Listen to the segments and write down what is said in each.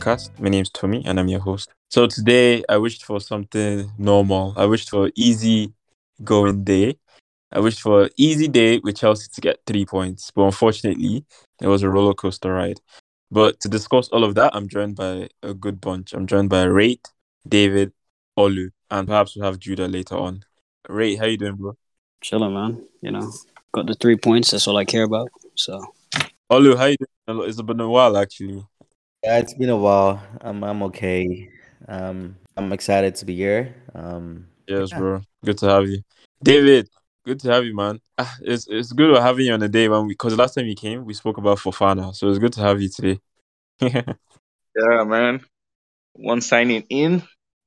podcast. My name's Tomi and I'm your host. So today I wished for something normal. I wished for easy going day. I wished for an easy day with Chelsea to get three points. But unfortunately, it was a roller coaster ride. But to discuss all of that, I'm joined by a good bunch. I'm joined by Wraith, David, Olu, and perhaps we'll have Judah later on. Wraith, how you doing, bro? Chilling, man. You know, got the three points. That's all I care about. So, Olu, how you doing? It's been a while, actually. Yeah, it's been a while. I'm I'm okay. Um, I'm excited to be here. Um, Yes, Yeah. bro. Good to have you. David, good to have you, man. Ah, It's it's good having you on the day when we because last time you came, we spoke about Fofana. So it's good to have you today. Yeah, man. One signing in,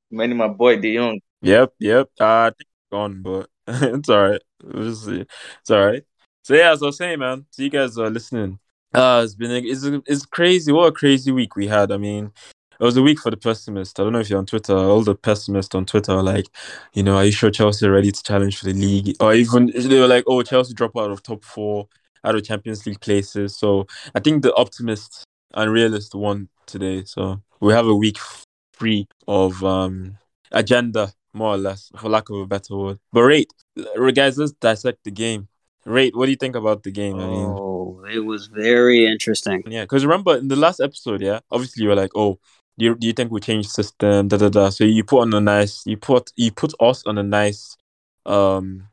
many my boy De Jong. Yep, yep. Uh, I think it's gone, but it's all right. We'll see. It's all right. So yeah, as I was saying, man. So you guys are listening. Uh, it's been it's it's crazy. What a crazy week we had. I mean, it was a week for the pessimist. I don't know if you're on Twitter. All the pessimists on Twitter are like, you know, are you sure Chelsea are ready to challenge for the league? Or even they were like, oh, Chelsea drop out of top four, out of Champions League places. So I think the optimist and realist won today. So we have a week free of um agenda, more or less, for lack of a better word. But right, guys, let's dissect the game. Wraith, what do you think about the game? I mean, oh, it was very interesting. yeah, because remember in the last episode, yeah, obviously you were like, oh, do you, do you think we change system? Da da da. So you put on a nice, you put you put us on a nice, um,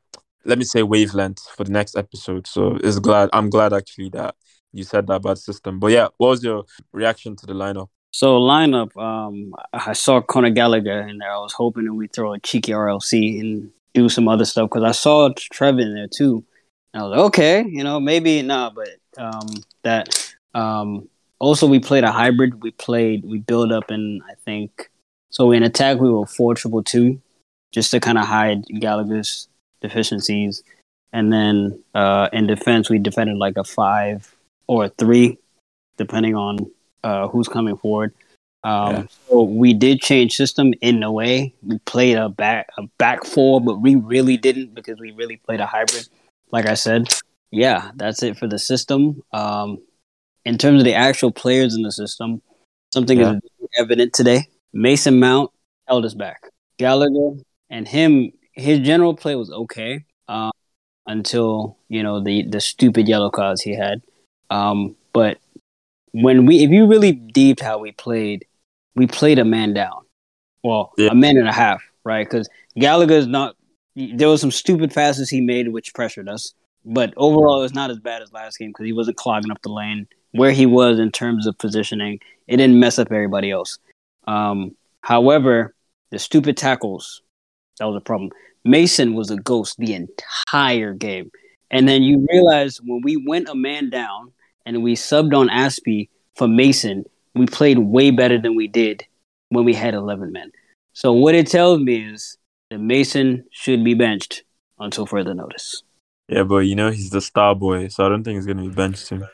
let me say wavelength for the next episode. So it's glad I'm glad actually that you said that about system. But yeah, what was your reaction to the lineup? So lineup, um, I saw Conor Gallagher in there. I was hoping that we throw a cheeky RLC and do some other stuff because I saw Trev in there too. And I was like, okay, you know, maybe not, but um, that. Um, also, we played a hybrid. We played, we build up, and I think so. In attack, we were four triple two, just to kind of hide Gallagher's deficiencies, and then uh, in defense, we defended like a five or a three, depending on uh, who's coming forward. Um, Yeah. So we did change system in a way. We played a back a back four, but we really didn't because we really played a hybrid. Like I said, yeah, that's it for the system. Um, in terms of the actual players in the system, something Yeah. is evident today. Mason Mount held us back. Gallagher and him, his general play was okay um, until you know the the stupid yellow cards he had. Um, but when we, if you really deeped how we played, we played a man down. Well, Yeah. a man and a half, right? Because Gallagher's not. There was some stupid passes he made which pressured us, but overall, it's not as bad as last game because he wasn't clogging up the lane where he was in terms of positioning. It didn't mess up everybody else. Um, however, the stupid tackles that was a problem. Mason was a ghost the entire game, and then you realize when we went a man down and we subbed on Azpi for Mason, we played way better than we did when we had 11 men. So what it tells me is that Mason should be benched until further notice. Yeah, but you know he's the star boy, so I don't think he's gonna be benched soon.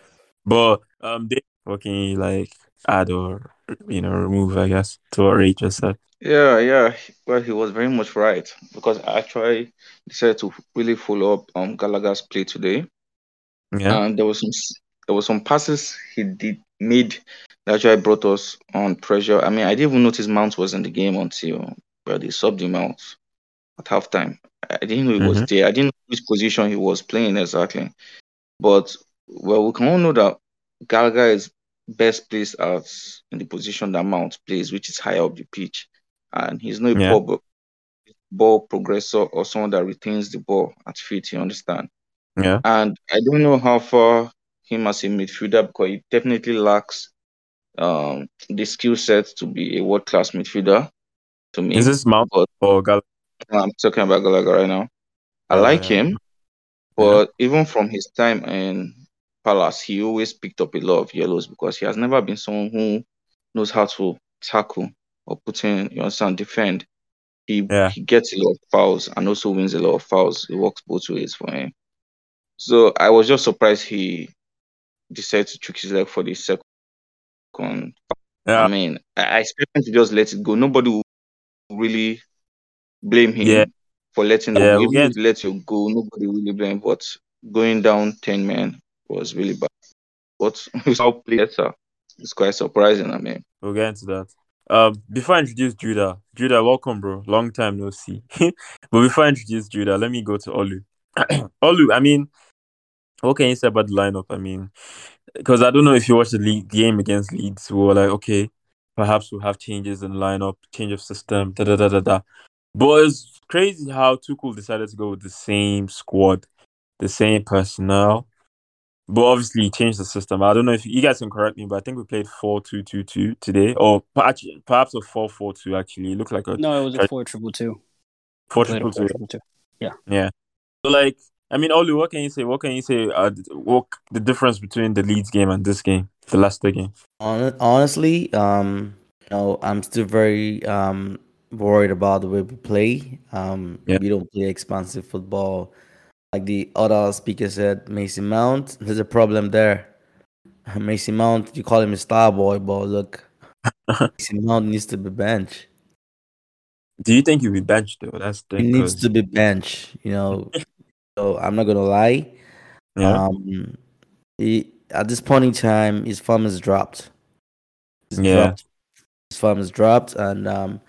But um, Dave, what can like add or you know remove? I guess to what Ray just said. Yeah, yeah. Well, he was very much right because I actually decided to really follow up um Gallagher's play today, Yeah, and there was some there was some passes he did made that actually brought us on pressure. I mean, I didn't even notice Mount was in the game until well they subbed him out at halftime. I I didn't know he was Mhm. there. I didn't know which position he was playing exactly. But well, we can all know that Gallagher is best placed as in the position that Mount plays, which is higher up the pitch, and he's not a Yeah. ball, ball progressor or someone that retains the ball at feet. You understand? yeah, And I don't know how far him as a midfielder because he definitely lacks um the skill set to be a world class midfielder. To me, is this Mount but or I'm talking about Gallagher right now. I Oh, like yeah. him, but even from his time in Palace, he always picked up a lot of yellows because he has never been someone who knows how to tackle or put in, you understand, defend. He Yeah. he gets a lot of fouls and also wins a lot of fouls. It works both ways for him. So I was just surprised he decided to trick his leg for the second. Yeah, I mean, I, I expect him to just let it go. Nobody will really blame him Yeah. for letting Yeah, them we'll go. Even get- if you let you go, nobody really blame. But going down ten men was really bad. But we shall play it's quite surprising. I mean, We'll get into that. Um, before I introduce Judah, Judah, welcome, bro. Long time no see. but before I introduce Judah, let me go to Olu. Olu, I mean, what can you say about the lineup? I mean, because I don't know if you watched the league game against Leeds, we were like, okay, perhaps we'll have changes in lineup, change of system, da da da da da. But it's crazy how Tuchel decided to go with the same squad, the same personnel. But obviously, he changed the system. I don't know if you guys can correct me, but I think we played 4 2 2 2 today, or perhaps, perhaps a 4 4 2 actually. It looked like a No, it was a four triple two. 4 Played a triple two. triple two. Yeah. So, like, I mean, Olu, what can you say? What can you say? Uh, th- what the difference between the Leeds game and this game, the Leicester game? Honestly, um, you know, I'm still very um worried about the way we play. Um, Yeah. we don't play expansive football like the other speaker said. Mason Mount, there's a problem there. Mason Mount, you call him a star boy, but look, Mason Mount needs to be benched. Do you think you'll be benched though? That's the He needs to be benched. You know, so I'm not gonna lie. yeah. Um, he, at this point in time, his form has dropped. He's Yeah. dropped. His form has dropped, and um,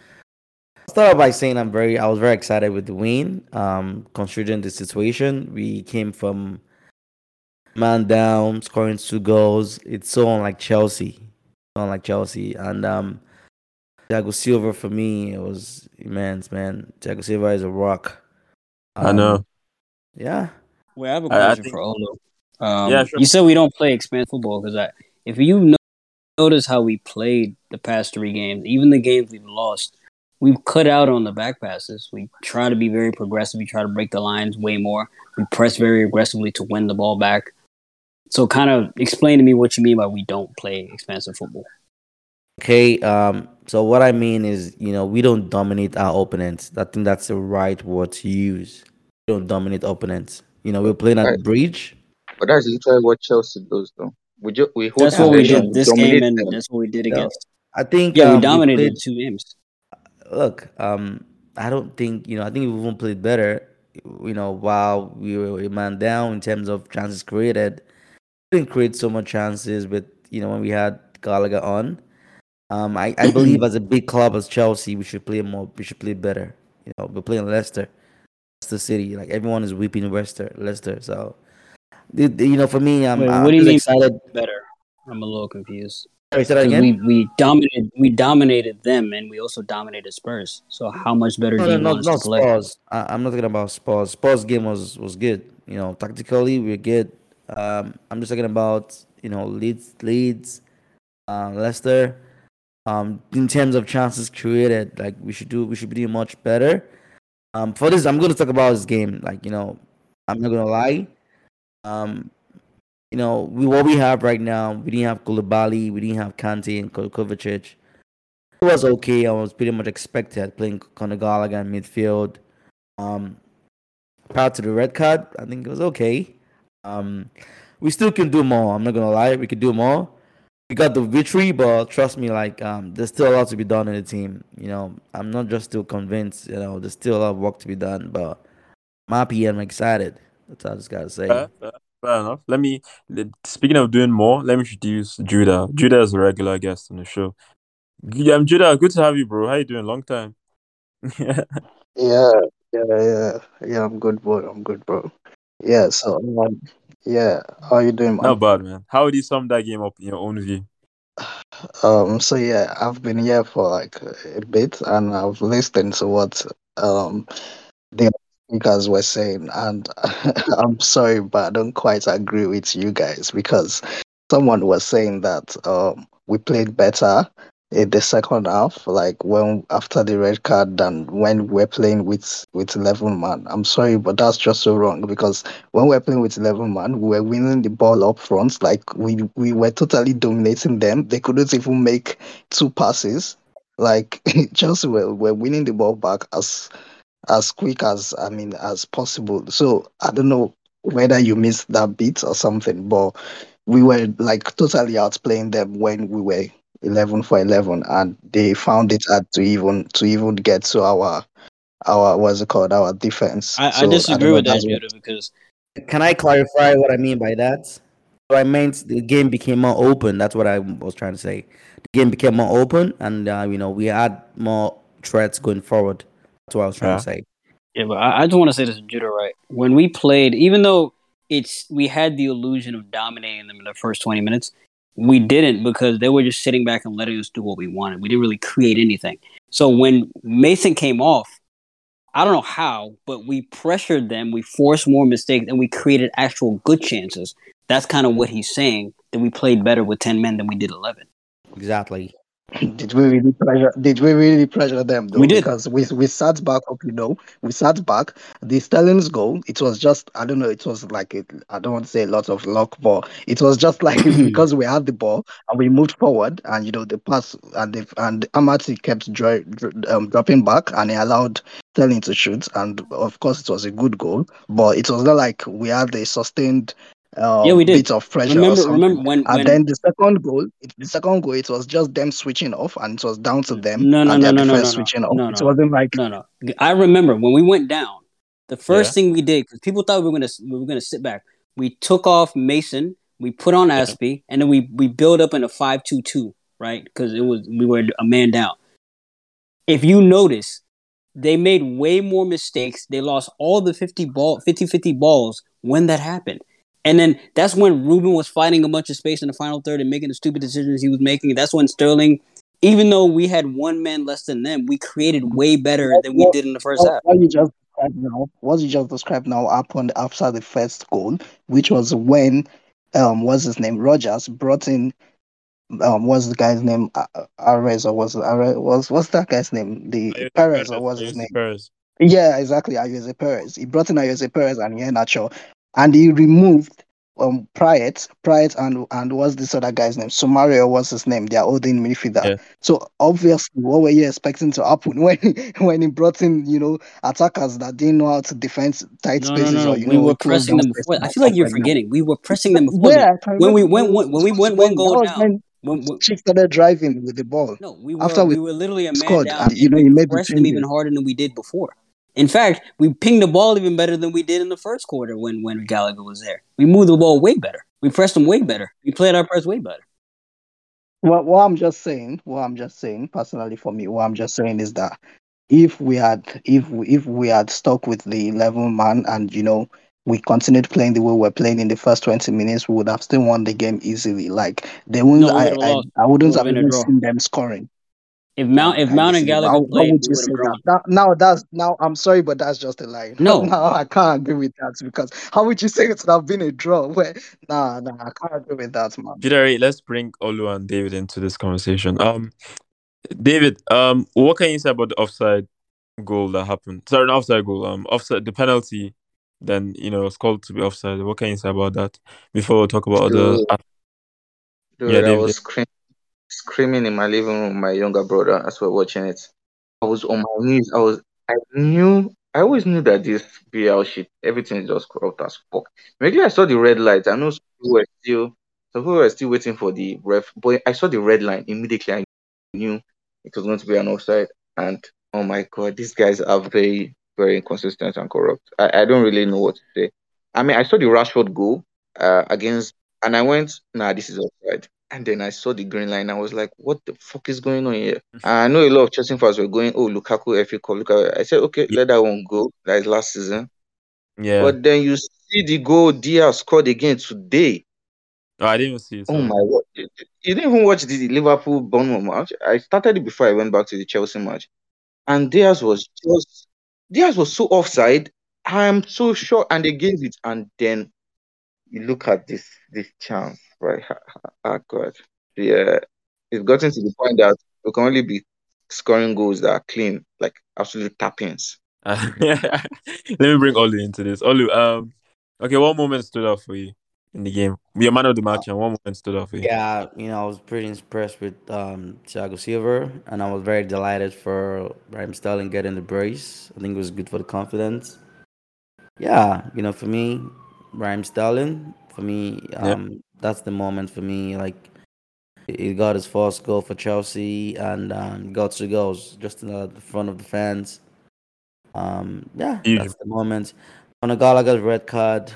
start off by saying I'm very, I was very excited with the win. Um, considering the situation, we came from man down, scoring two goals. It's so unlike Chelsea, so unlike Chelsea, and um, Thiago Silva for me it was immense, man. Thiago Silva is a rock. I know. Um, Yeah. Well, I have a I- I question think- for Olu. Um, Yeah, sure. You said we don't play expansive football because I, if you no- notice how we played the past three games, even the games we've lost, we've cut out on the back passes. We try to be very progressive. We try to break the lines way more. We press very aggressively to win the ball back. So, kind of explain to me what you mean by we don't play expansive football. Okay, um, so what I mean is, you know, we don't dominate our opponents. I think that's the right word to use. We don't dominate opponents. You know, we're playing at the Right. bridge. but that's literally what Chelsea does, though. We ju- we hold That's what we did this game, and them. that's what we did Yeah. against. I think Yeah, um, we dominated played- two games. Look, um, I don't think you know. I think we even played better. You know, while we were a man down in terms of chances created, we didn't create so much chances. But you know, when we had Gallagher on, um, I, I believe as a big club as Chelsea, we should play more. We should play better. You know, we're playing Leicester, Leicester City. Like everyone is weeping Leicester, Leicester. So, you know, for me, I'm, Wait, I'm do you mean? excited. Better. I'm a little confused. Say that again. we we dominated we dominated them and we also dominated Spurs. So how much better No, do you no, want not to play? Spurs. I, I'm not talking about Spurs. Spurs game was was good. You know, tactically we're good. Um, I'm just talking about you know Leeds, Leeds, uh, Leicester. Um, in terms of chances created, like we should do, we should be doing much better. Um, for this, I'm going to talk about this game. Like you know, I'm not going to lie. Um, you know, we what we have right now, we didn't have Koulibaly, we didn't have Kante and Ko- Kovacic. It was okay. I was pretty much expected playing Conor Gallagher in midfield. Um, prior to the red card, I think it was okay. Um, we still can do more. I'm not gonna lie, we could do more. We got the victory, but trust me, like um, there's still a lot to be done in the team. You know, I'm not just still convinced. You know, there's still a lot of work to be done, but I'm happy and I'm excited. That's all I just gotta say. Fair, fair, enough. Let me. le- Speaking of doing more, let me introduce Judah. Judah is a regular guest on the show. Yeah, Judah, good to have you, bro. How you doing? Long time. Yeah, yeah, yeah, yeah. I'm good, bro. I'm good, bro. Yeah. So, um, yeah. How you doing, man? Not bad, man. How would you sum that game up in your own view? Um. So yeah, I've been here for like a bit, and I've listened to what um speakers were saying, and I'm sorry, but I don't quite agree with you guys because someone was saying that um we played better in the second half, like when after the red card than when we're playing with with eleven man. I'm sorry, but that's just so wrong because when we're playing with eleven man, we were winning the ball up front, like we we were totally dominating them. They couldn't even make two passes. Like just were, were winning the ball back as as quick as I mean as possible. So I don't know whether you missed that bit or something, but we were like totally outplaying them when we were eleven for eleven, and they found it hard to even to even get to our our what's it called our defense. I, So I disagree don't with that, that's because Can I clarify what I mean by that? what I meant the game became more open. That's what I was trying to say. The game became more open, and uh, you know we had more threats going forward. That's what I was trying Yeah. to say. Yeah, but I, I just want to say this, Judah. Right when we played, even though it's we had the illusion of dominating them in the first twenty minutes, we didn't because they were just sitting back and letting us do what we wanted. We didn't really create anything. So when Mason came off, I don't know how, but we pressured them, we forced more mistakes, and we created actual good chances. That's kind of what he's saying that we played better with ten men than we did eleven. Exactly. Did we really pressure? Did we really pressure them though? We did. because we we sat back up. You know, we sat back. The Sterling's goal. It was just I don't know. It was like it, I don't want to say a lot of luck, but it was just like because we had the ball and we moved forward, and you know the pass and the and Amartey kept dro- um, dropping back, and he allowed Sterling to shoot, and of course it was a good goal, but it was not like we had a sustained. Uh, Yeah, we did. bit of pressure. Remember, remember when, And when then the second goal, it, the second goal, it was just them switching off, and it was down to them No, no, and no, no, no, defense no, no. switching off. No, It no. wasn't like No, no. I remember when we went down. The first Yeah. thing we did because people thought we were gonna we were gonna sit back. We took off Mason. We put on Azpi, and then we we built up in a five two two, right? Because it was we were a man down. If you notice, they made way more mistakes. They lost all the 50 ball 50-50 balls when that happened. And then that's when Ruben was fighting a bunch of space in the final third and making the stupid decisions he was making. That's when Sterling, even though we had one man less than them, we created way better than we did in the first half. what you just described now. What you just described now happened after the first goal, which was when um what's his name Rodgers brought in um what's the guy's name A- A- Ares or was it Ares was what's that guy's name the Ayoze Perez or what's his Ayoze name Perez. Yeah, exactly. Ayoze Perez. He brought in Ayoze Perez and Iheanacho, and he removed um Pryor, Pryor, and and what's this other guy's name? Soumaré, what's his name? They are holding midfielder. Yeah. So obviously, what were you expecting to happen when when he brought in you know attackers that didn't know how to defend tight No, no, spaces no, no. or you We know were pressing them spaces before. I feel like you're that. forgetting. We were pressing them before. Yeah, When we went when, when we went when- one goal down. when When, when, Chief started driving with the ball. no, we were After we we were literally a man scored, down, and, you know, we he made the pressed them even harder than we did before. In fact, we pinged the ball even better than we did in the first quarter when when Gallagher was there. We moved the ball way better. We pressed them way better. We played our press way better. What, what I'm just saying, what I'm just saying, personally for me, what I'm just saying is that if we had, if we, if we had stuck with the 11 man and you know we continued playing the way we we're playing in the first 20 minutes, we would have still won the game easily. Like they wouldn't, No, I, I. I wouldn't have even seen them scoring. If Mount if Are you Mount and? Gallagher How, how played, would we you would say have drawn. that? Now, now that's now. I'm sorry, but that's just a lie. No. now I can't agree with that because how would you say it would have been a draw? Where nah, nah, I can't agree with that, man. Jidari, let's bring Olu and David into this conversation. Um, David, um, what can you say about the offside goal that happened? Sorry, not offside goal. Um, offside the penalty. Then you know it's called to be offside. What can you say about that before we talk about other? Dude, Dude, Yeah, I David. was screaming, screaming in my living room my younger brother as we were watching it. I was on my knees. I was, I knew, I always knew that this BL shit, everything is just corrupt as fuck. Maybe I saw the red light. I know some people were still, some people were still waiting for the ref, but I saw the red line immediately. I knew it was going to be an offside, and oh my god, these guys are very, very inconsistent and corrupt. I, I don't really know what to say. I mean, I saw the Rashford goal uh, against, and I went, nah, this is offside. And then I saw the green line. I was like, what the fuck is going on here? Mm-hmm. And I know a lot of Chelsea fans were going, oh, Lukaku, FA Cup, Lukaku. I said, okay, Yeah. let that one go. That is last season. Yeah, But then you see the goal Diaz scored again today. oh, I didn't even see it. Oh my god. You you didn't even watch the Liverpool Bournemouth match. I started it before I went back to the Chelsea match. And Diaz was just Diaz was so offside. I'm so sure. And they gave it. And then you look at this this chance, right? Ah god. Yeah. It's gotten to the point that we can only be scoring goals that are clean, like absolute tappings. Uh, Let me bring Olu into this. Olu, um, okay, what moment stood out for you in the game? Be a man of the match, and what moment stood out for you? Yeah, you know, I was pretty impressed with um, Thiago Silva, and I was very delighted for Raheem Sterling getting the brace. I think it was good for the confidence. Yeah, you know, for me, Raheem Sterling, for me, Yeah. um, that's the moment for me. Like, he got his first goal for Chelsea and um, got two goals just in the, the front of the fans. Um, yeah, Huge. that's the moment. On a Gallagher's red card,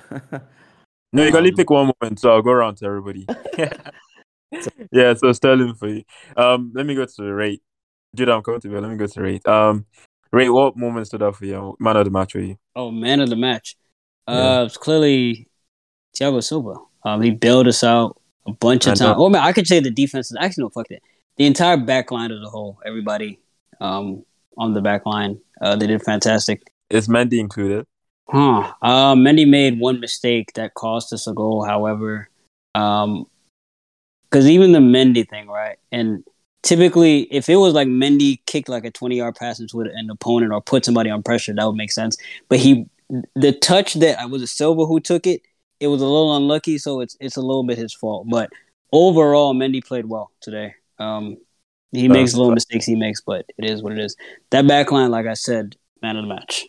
No, you can only Um, pick one moment, so I'll go around to everybody. yeah, so Sterling for you. Um, let me go to the rate. Judah, I'm coming to you. Let me go to the rate. Um, rate. What moment stood out for you? Man of the match for you? Oh, man of the match. Yeah. Uh, it's clearly Thiago Silva. Um, he bailed us out a bunch of times. Oh man, I could say the defense is actually no fuck that. The entire back line as a whole, everybody um on the back line, uh, they did fantastic. Is Mendy included? Huh. Uh, Mendy made one mistake that cost us a goal. However, um, because even the Mendy thing, right? And typically, if it was like Mendy kicked like a twenty-yard pass into an opponent or put somebody on pressure, that would make sense. But he, the touch that I was it Silva who took it, it was a little unlucky, so it's it's a little bit his fault. But overall, Mendy played well today. Um, he makes little mistakes he makes, but it is what it is. That back line, like I said, man of the match.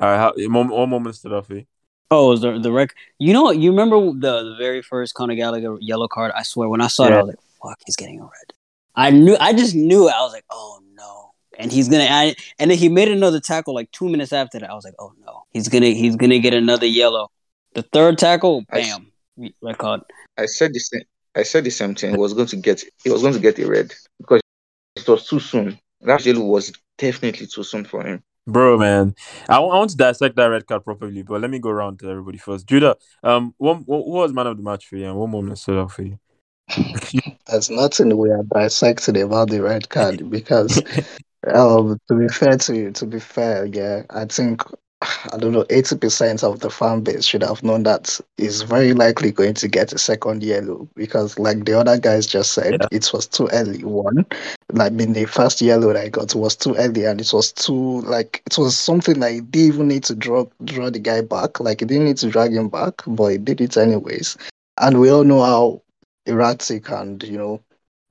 All right. How, what moment stood for you? Oh, the the rec. You know what? You remember the the very first Conor Gallagher yellow card? I swear, when I saw it, I was like, "Fuck, he's getting a red." I knew. I just knew. It. I was like, "Oh no!" And he's gonna. I, and then he made another tackle like two minutes after that. I was like, "Oh no, he's gonna he's gonna get another yellow." The third tackle, I s- bam, red card. I said the same. I said the same thing. He was going to get. He was going to get a red because it was too soon. That yellow was definitely too soon for him. Bro, man, I want, I want to dissect that red card properly, but let me go around to everybody first. Judah, um, what, what, who was man of the match for you, and what moment stood out for you? There's nothing we are dissecting about the red card because, um, to be fair to you, to be fair, yeah, I think I don't know, eighty percent of the fan base should have known that he's very likely going to get a second yellow because, like the other guys just said, Yeah. it was too early. One, like I mean, the first yellow that I got was too early, and it was too like it was something like he didn't even need to draw draw the guy back, like he didn't need to drag him back, but he did it anyways. And we all know how erratic and you know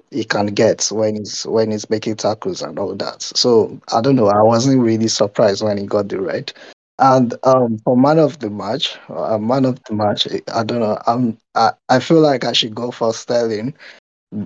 he can get when he's when he's making tackles and all that. So I don't know. I wasn't really surprised when he got the red. And um, for man of the match, uh, man of the match, I don't know. I'm I, I feel like I should go for Sterling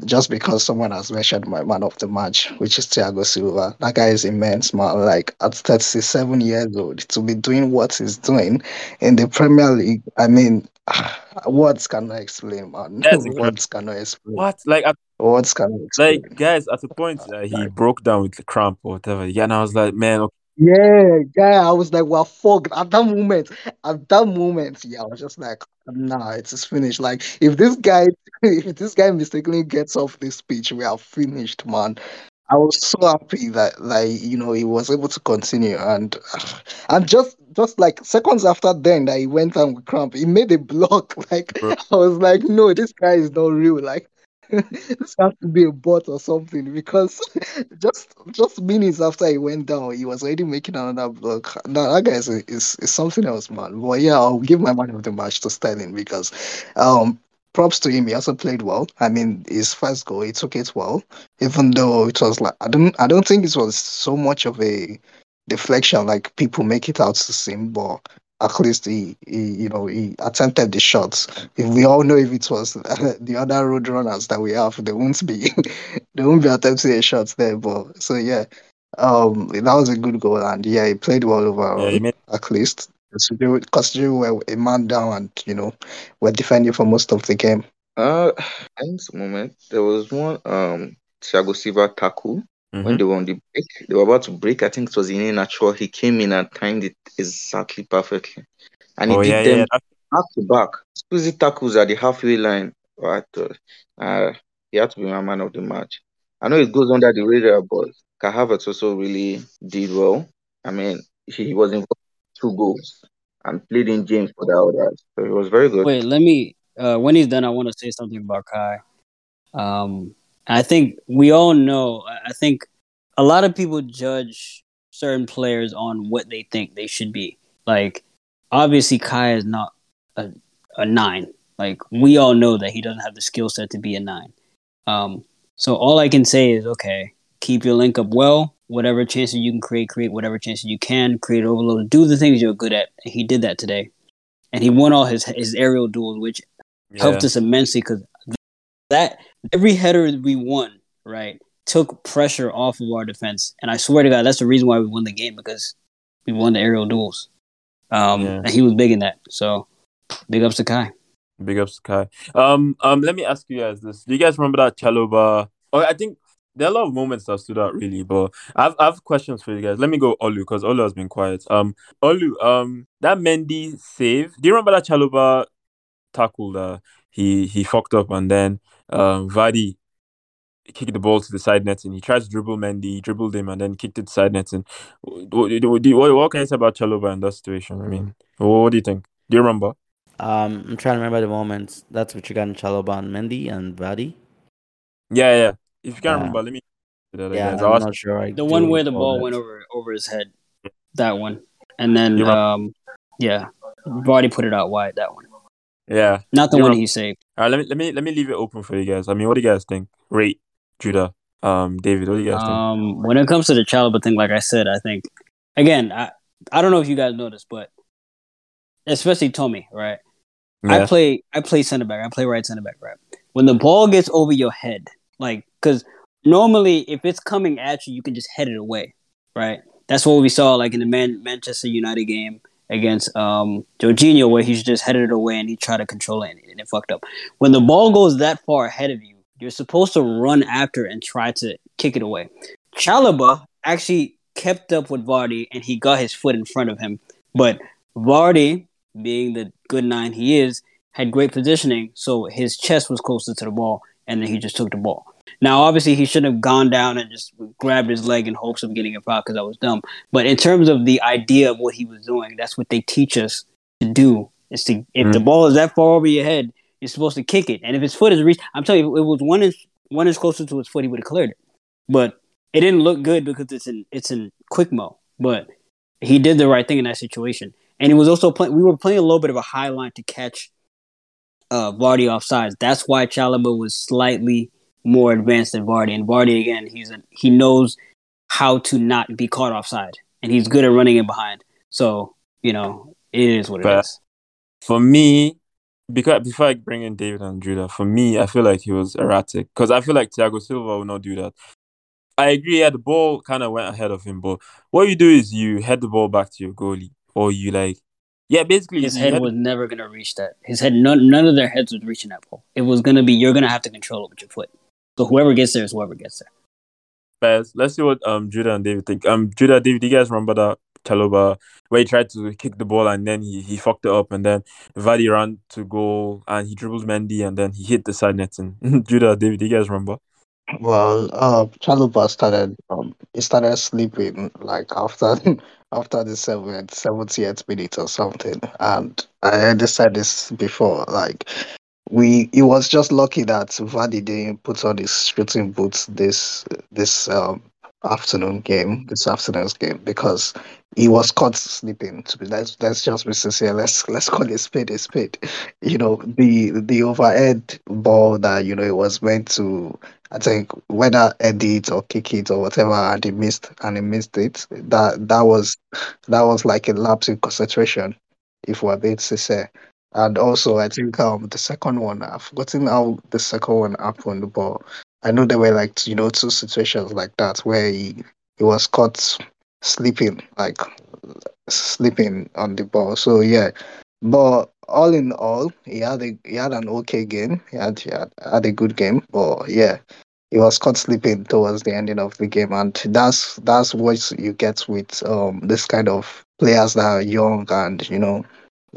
just because someone has mentioned my man of the match, which is Thiago Silva. That guy is immense, man. Like at 37 years old, to be doing what he's doing in the Premier League. I mean, words cannot explain, man. That's words cannot explain. What? Like, at, Words cannot explain. like guys, at the point, uh, he broke down with the cramp or whatever. Yeah, and I was like, man, okay, Yeah, yeah, I was like, well, fuck. At that moment, at that moment, yeah, I was just like, nah, it's just finished. Like, if this guy, if this guy mistakenly gets off this pitch, we are finished, man. I was so happy that, like, you know, he was able to continue, and and just just like seconds after then that he went and with cramp, he made a block. Like, Bro. I was like, no, this guy is not real. Like, this has to be a bot or something because just just minutes after he went down, he was already making another block. Now that guy is, is is something else, man. But yeah, I'll give my man of the match to Sterling because um props to him. He also played well. I mean, his first goal, he took it well, even though it was like I don't I don't think it was so much of a deflection like people make it out to seem, but at least he, he you know he attempted the shots. If we all know if it was the other road runners that we have, they won't be they won't be attempting a shot there. But so yeah, um, that was a good goal, and yeah, he played well overall. yeah, made at least considering considering we're a man down and you know we're defending for most of the game. Uh, at this moment, there was one um Thiago Silva tackle when Mhm. they were on the break. They were about to break. I think it was in natural. He came in and timed it exactly perfectly, and he Oh did yeah, them yeah. Back to back. Squeezy tackles at the halfway line. Right, uh, uh, he had to be my man of the match. I know it goes under the radar, but Kai Havertz also really did well. I mean, he, he was involved in two goals and played in James for the others, so it was very good. Wait, let me. Uh, when he's done, I want to say something about Kai. Um, I think we all know. I think a lot of people judge certain players on what they think they should be. Like, obviously, Kai is not a, a nine. Like, we all know that he doesn't have the skill set to be a nine. Um, so all I can say is, okay, keep your link up well. Whatever chances you can create, create whatever chances you can. Create overload. Do the things you're good at. And he did that today, and he won all his his aerial duels, which yeah. helped us immensely because that every header we won, right, took pressure off of our defense. And I swear to God, that's the reason why we won the game because we won the aerial duels. Um, Yeah. and he was big in that. So Big ups to Kai. Big ups, Kai. Um, um, let me ask you guys this: Do you guys remember that Chalobah? Or I think there are a lot of moments that stood out really, but I've I've questions for you guys. Let me go Olu because Olu has been quiet. Um, Olu, um, that Mendy save. Do you remember that Chalobah tackle that he he fucked up and then um Vardy kicked the ball to the side net and he tried to dribble Mendy, he dribbled him and then kicked it to side net. And what, what, what, what can you say about Chalobah in that situation? I mean, what, what do you think? Do you remember? Um, I'm trying to remember the moments. That's what you got in Chalobah and Mendy and Vardy. Yeah, yeah. If you can't Yeah. remember, let me. that Yeah, again. I'm I'll not sure. I The one where the ball that. went over over his head. That one. And then um yeah. Vardy put it out wide, that one. yeah. Not the You one remember- he saved. All right, let me let me let me leave it open for you guys. I mean, what do you guys think? Wraith Judah, um, David. What do you guys think? Um, when it comes to the Chalobah thing, like I said, I think again, I I don't know if you guys noticed, but especially Tomi, right? I play I play center back. I play right center back, right? When the ball gets over your head, like because normally if it's coming at you, you can just head it away, right? That's what we saw like in the Man- Manchester United game against um Jorginho, where he's just headed it away and he tried to control it and, it fucked up. When the ball goes that far ahead of you, you're supposed to run after and try to kick it away. Chalobah actually kept up with Vardy and he got his foot in front of him, but Vardy, being the good nine he is, had great positioning, so his chest was closer to the ball, and then he just took the ball. Now, obviously, he shouldn't have gone down and just grabbed his leg in hopes of getting a foul because I was dumb. But in terms of the idea of what he was doing, that's what they teach us to do. Is to if the Mm. ball is that far over your head, you're supposed to kick it, and if his foot is reached, I'm telling you, it was one inch one inch closer to his foot, he would have cleared it. But it didn't look good because it's in it's in quick mo. But he did the right thing in that situation, and he was also playing. We were playing a little bit of a high line to catch uh, Vardy offsides. That's why Chalobah was slightly more advanced than Vardy. And Vardy again, he's a, he knows how to not be caught offside, and he's good at running in behind. So you know, it is what it But- is. For me, because before I bring in David and Judah, for me, I feel like he was erratic because I feel like Thiago Silva will not do that. I agree. Yeah, the ball kind of went ahead of him, but what you do is you head the ball back to your goalie, or you like, yeah, basically His head head- was never gonna reach that. His head, none, none of their heads was reaching that ball. It was gonna be you're gonna have to control it with your foot. So whoever gets there is whoever gets there. Fast. Let's see what um Judah and David think. Um, Judah, David, do you guys remember that Chalobah where he tried to kick the ball and then he, he fucked it up and then Vardy ran to goal and he dribbled Mendy and then he hit the side netting. Judah, David, do you guys remember? Well, uh, Chalobah started um he started sleeping like after after the seventh seventieth minute or something, and I already said this before. Like we, it was just lucky that Vardy didn't put on his shooting boots this this um afternoon game, this afternoon's game, because he was caught sleeping. To be let's let's just be sincere. Let's let's call it spade a spade. You know the the overhead ball that you know it was meant to I think whether edit or kick it or whatever, and he missed and he missed it. That that was that was like a lapse in concentration, if we're being sincere. And also, I think um the second one, I've forgotten how the second one happened, but I know there were like you know two situations like that where he he was caught sleeping, like sleeping on the ball. So yeah, but all in all, he had a he had an okay game. He had he had, had a good game, but yeah, he was caught sleeping towards the ending of the game, and that's that's what you get with um this kind of players that are young and you know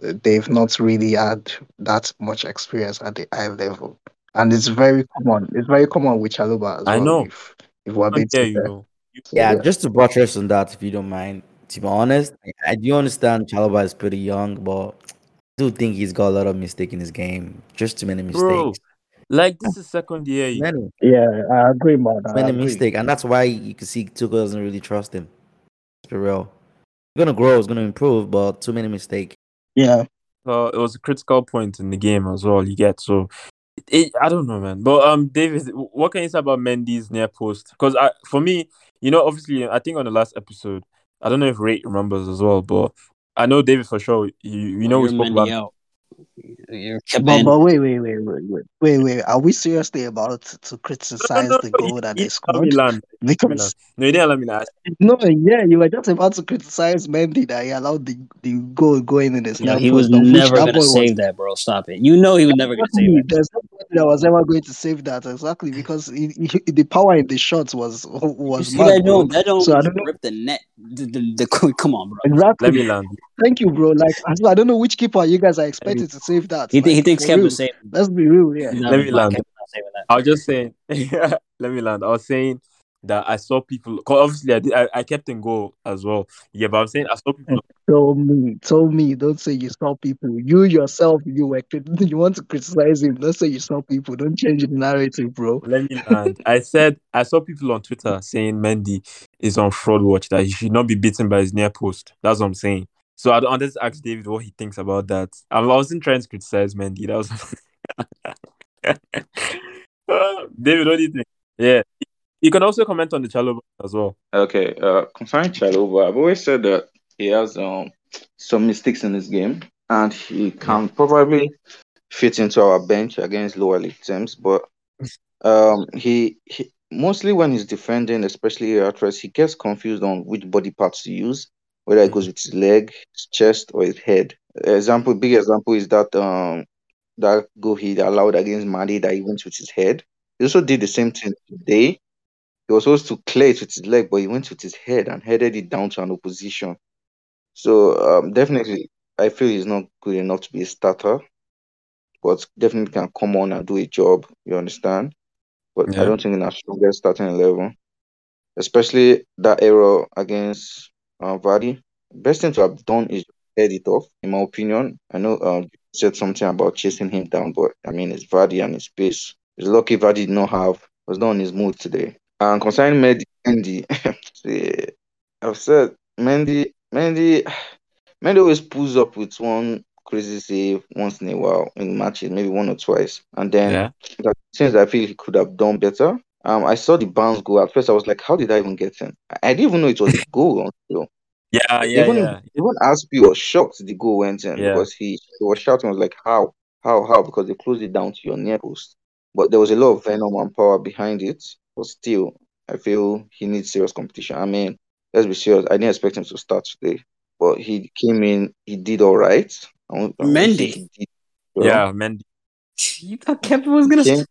they've not really had that much experience at the high level, and it's very common. It's very common with Chalobah as I well. know. If if we're being Yeah, you sincere. know. Yeah, Yeah. just to buttress on that, if you don't mind. To be honest, I- I do understand Chalobah is pretty young, but I do think he's got a lot of mistake in his game. Just too many Bro, mistakes. like this is second year. Many, Yeah, I agree, man. I many agree. mistake, and that's why you can see Tuchel doesn't really trust him. Let's be real. He's gonna grow, he's gonna improve, but too many mistake. Yeah, Uh, it was a critical point in the game as well. You get so. It, I don't know, man. But um, David, what can you say about Mendy's near post? Because I, for me, you know, obviously, I think on the last episode, I don't know if Ray remembers as well, but I know David for sure. You, you know, we spoke Mendy about out. You're But, but wait, wait, wait, wait, wait, wait, wait. Are we seriously about to, to No, no, criticize no. the no. goal You, that they didn't allow me scored? land. You didn't me land. Because No, you didn't allow me land. no, yeah, you were just about to criticize Mendy that he allowed the, the goal going in his Yo, near he was post, of which never gonna boy was save that, bro. Stop it. You know he was never gonna save Exactly. it. There's nobody that was ever going to save that exactly because he, he, the power in the shots was You was see mad, that bro. don't that don't So I don't know rip the net. The, the, the, come on, bro. Let me land. Thank you, bro. Like I I don't know which keeper you guys are He, expecting to save that. he, he Like thinks for Kepa's real. Let's be real, yeah. No, Let me land. Kepa's not saving that. I was just saying. let me land. I was saying that I saw people. 'cause obviously, I did. I, I kept in goal as well. Yeah, but I'm saying I saw people. Told me, told me. Don't say you saw people. You yourself, you were you want to criticize him. Don't say you saw people. Don't change the narrative, bro. Let me land. I said I saw people on Twitter saying Mendy is on fraud watch that he should not be beaten by his near post. That's what I'm saying. So I just ask David what he thinks about that. I wasn't trying to criticize Mendy. That was David. What do you think? Yeah, you can also comment on the Chalobah as well. Okay, uh, concerning Chalobah, I've always said that he has um some mistakes in his game, and he can probably fit into our bench against lower league teams. But um, he, he mostly when he's defending, especially at threats, he gets confused on which body parts to use, whether it goes with his leg, his chest, or his head. Example, big example is that um that goal he allowed against Mali that he went with his head. He also did the same thing today. He was supposed to clear it with his leg, but he went with his head and headed it down to an opposition. So um, definitely, I feel he's not good enough to be a starter, but definitely can come on and do a job. You understand? But I don't think in our strongest starting eleven, especially that error against uh, Vardy. Best thing to have done is head it off, in my opinion. I know um, you said something about chasing him down, but I mean it's Vardy and his pace. It's lucky Vardy did not have was not in his mood today. And concerning Mendy, Mendy, I've said Mendy, Mendy, Mendy always pulls up with one crazy save once in a while in matches, maybe one or twice, and then Yeah. there are I feel he could have done better. Um, I saw the bounce go. At first, I was like, "How did I even get in?" I I didn't even know it was a goal until Yeah, yeah, even yeah. even Azpi was shocked the goal went in Yeah. because he, he was shouting, was like, How? How? How? Because they closed it down to your near post. But there was a lot of venom and power behind it. But still, I feel he needs serious competition. I mean, let's be serious. I didn't expect him to start today. But he came in, he did all right. I won't, I won't Mendy. did well. Yeah, Mendy. You thought Kepa was gonna. Came,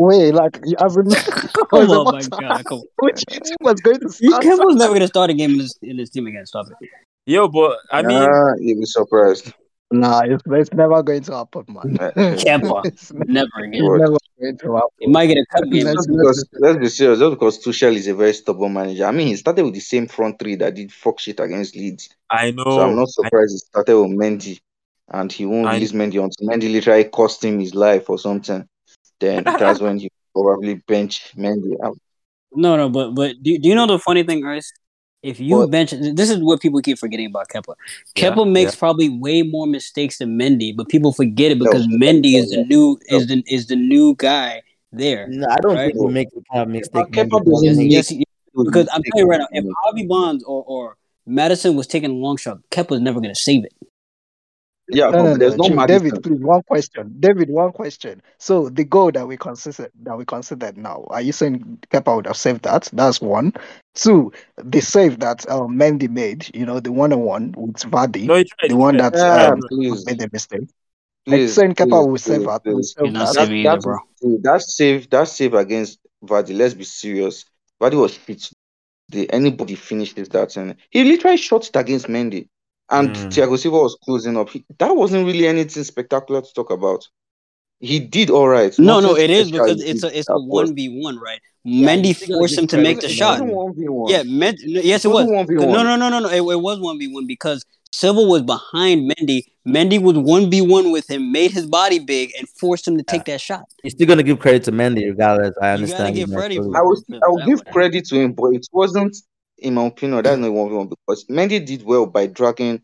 Wait, wait, like you haven't. I Come was on, about my to God, come on. which team was going to You start. Kepa was never gonna start a game in this in this team again. Stop it. Yo, but I mean, you'll be surprised. Nah, it's, it's never going to happen, man. Uh, Kepa, it's, never it's again. What? never going to happen. He might get a cup game. Let's, Just let's because, let's be serious, just because Tuchel is a very stubborn manager. I mean, he started with the same front three that did fuck shit against Leeds. I know. So I'm know. not I, surprised he started with Mendy, and he won't I release Mendy until Mendy literally cost him his life or something. Then that's when he probably bench Mendy out. No, no, but but do, do you know the funny thing, Ice? If you What? bench, this is what people keep forgetting about Kepa. Yeah, Kepa makes yeah. probably way more mistakes than Mendy, but people forget it because no, Mendy no, is the new no. is the is the new guy there, No, I don't right? think we no. make the kind of mistake. Kepa Mendy doesn't does. Yes, make yes, because I'm mistakes telling you right now, if he makes. Harvey Barnes or, or Maddison was taking a long shot, Kepa's never gonna save it. Yeah, No, but no, there's no, no Chief. David, Maddison. please, one question. David, one question. So the goal that we considered that we considered now, are you saying Kepa would have saved that? That's one. Two, the save that um, Mendy made, you know, the one on one with Vardy, No, he tried. the one tried. that He. Yeah, um please, made the mistake. Are you please, saying Kepa please, will save please, that? Will please. Save that? That either, that bro. that save that save against Vardy. Let's be serious. Vardy was shit. The anybody finishes that and he literally shot it against Mendy. And Mm. Thiago Silva was closing up. He, that wasn't really anything spectacular to talk about. He did all right. No, no, it is because it's a it's a one v one, right? Yeah, Mendy forced him to make the it shot. wasn't Mendy. one v one. Yeah, Men- yes, It it was. wasn't one v No, no, no, no, no. It, it was one v one because Silva was behind Mendy. Mendy was one v one with him, made his body big, and forced him to Yeah. take that shot. You're still gonna give credit to Mendy regardless. I You gotta understand he's give not Freddie I for, will for I will give credit to him, but it wasn't, in my opinion, that's not a one v one because Mendy did well by dragging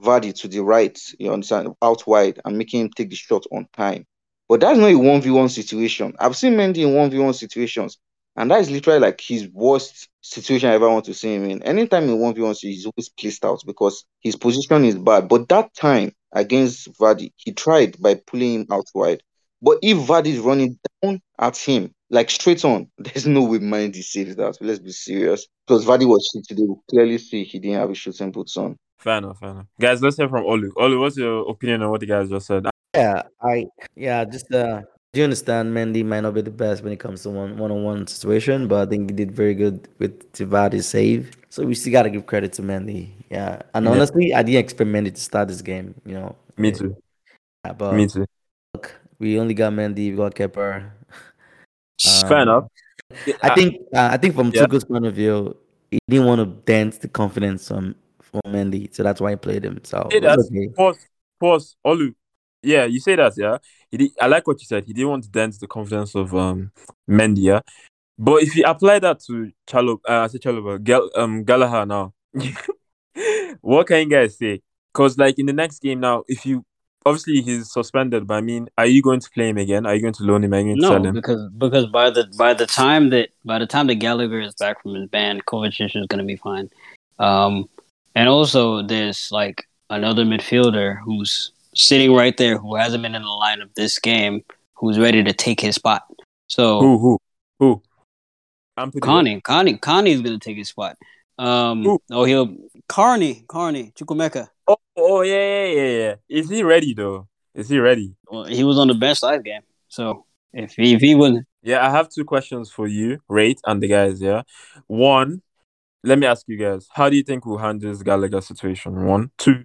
Vardy to the right, you understand, out wide and making him take the shot on time. But that's not a one v one situation. I've seen Mendy in one v one situations, And that is literally like his worst situation I ever want to see him in. Anytime in 1v1, he's always placed out because his position is bad. But that time against Vardy, he tried by pulling him out wide. But if Vardy is running down at him, like straight on, there's no way Mendy saves that. Let's be serious. Because Vardy was shit today. We clearly see he didn't have his shooting boots on. Fair enough, fair enough. Guys, let's hear from Olu. Olu, what's your opinion on what the guys just said? Yeah, I yeah, just uh do you understand Mendy might not be the best when it comes to one one on one situation, but I think he did very good with Tivadi's save. So we still gotta give credit to Mendy. Yeah. And Yeah. honestly, I didn't expect Mendy to start this game, you know. Me too. Yeah, but Me too. look, we only got Mendy, we got Kepa. Fair Um, enough. I think uh, I think from Yeah. Tuchel's point of view, he didn't want to dance the confidence from from Mendy, so that's why he played him. So say it's that. okay. Pause. Pause. Olu. Yeah, you say that. Yeah, he did, I like what you said. He didn't want to dance the confidence of um Mendy. Yeah, but if you apply that to Chalo, uh, I say Chalobah, Gal, um Gallagher now, what can you guys say? Because like in the next game now, if you obviously he's suspended, but I mean, are you going to play him again? Are you going to loan him? Are you going to sell No, him? because because by the by the time that by the time that Gallagher is back from his ban, Kovacic is going to be fine. Um, and also there's like another midfielder who's sitting right there who hasn't been in the lineup this game, who's ready to take his spot. So Who who who? I'm Carney, Carney, Carney's going to take his spot. Um, oh, he'll Carney, Carney, Chukwuemeka. Oh, oh yeah, yeah, yeah, yeah. Is he ready though? Is he ready? Well, he was on the bench last game, so if he, if he was Yeah, I have two questions for you, Wraith, and the guys. Yeah, one. Let me ask you guys: How do you think we'll handle this Gallagher situation? One, two.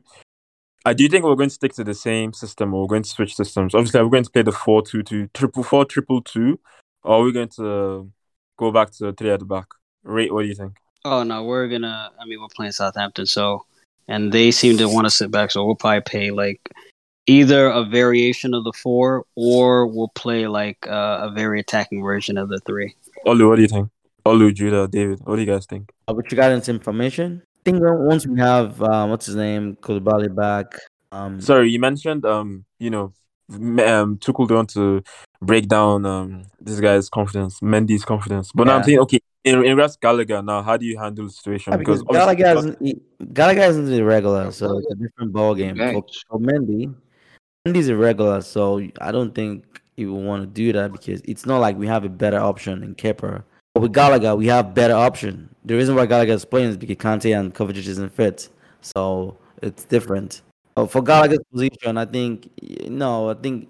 Uh, do you think we're going to stick to the same system, or we're going to switch systems? Obviously, we're going to play the four-two-two, triple four, triple two, or are we going to go back to three at the back? Wraith, what do you think? Oh no, we're gonna. I mean, we're playing Southampton, so and they seem to want to sit back, so we'll probably play like either a variation of the four, or we'll play like uh, a very attacking version of the three. Olu, what do you think? Olu, Judah, David, what do you guys think? Uh, with regard to information, I think once we have um, what's his name, Koulibaly back, um, Sorry, you mentioned um, you know, m- um, Tuchel don't want to break down um this guy's confidence, Mendy's confidence. But now I'm saying, okay, in, in regards to Gallagher, now how do you handle the situation? yeah, because obviously- Gallagher isn't Gallagher isn't irregular, so it's a different ball game. For, Bench. for Mendy, Mendy's irregular, so I don't think he will want to do that because it's not like we have a better option in Kepa. But with Gallagher, we have better option. The reason why Gallagher is playing is because Kante and Kovacic isn't fit, so it's different. Uh, for Gallagher's position, I think no, I think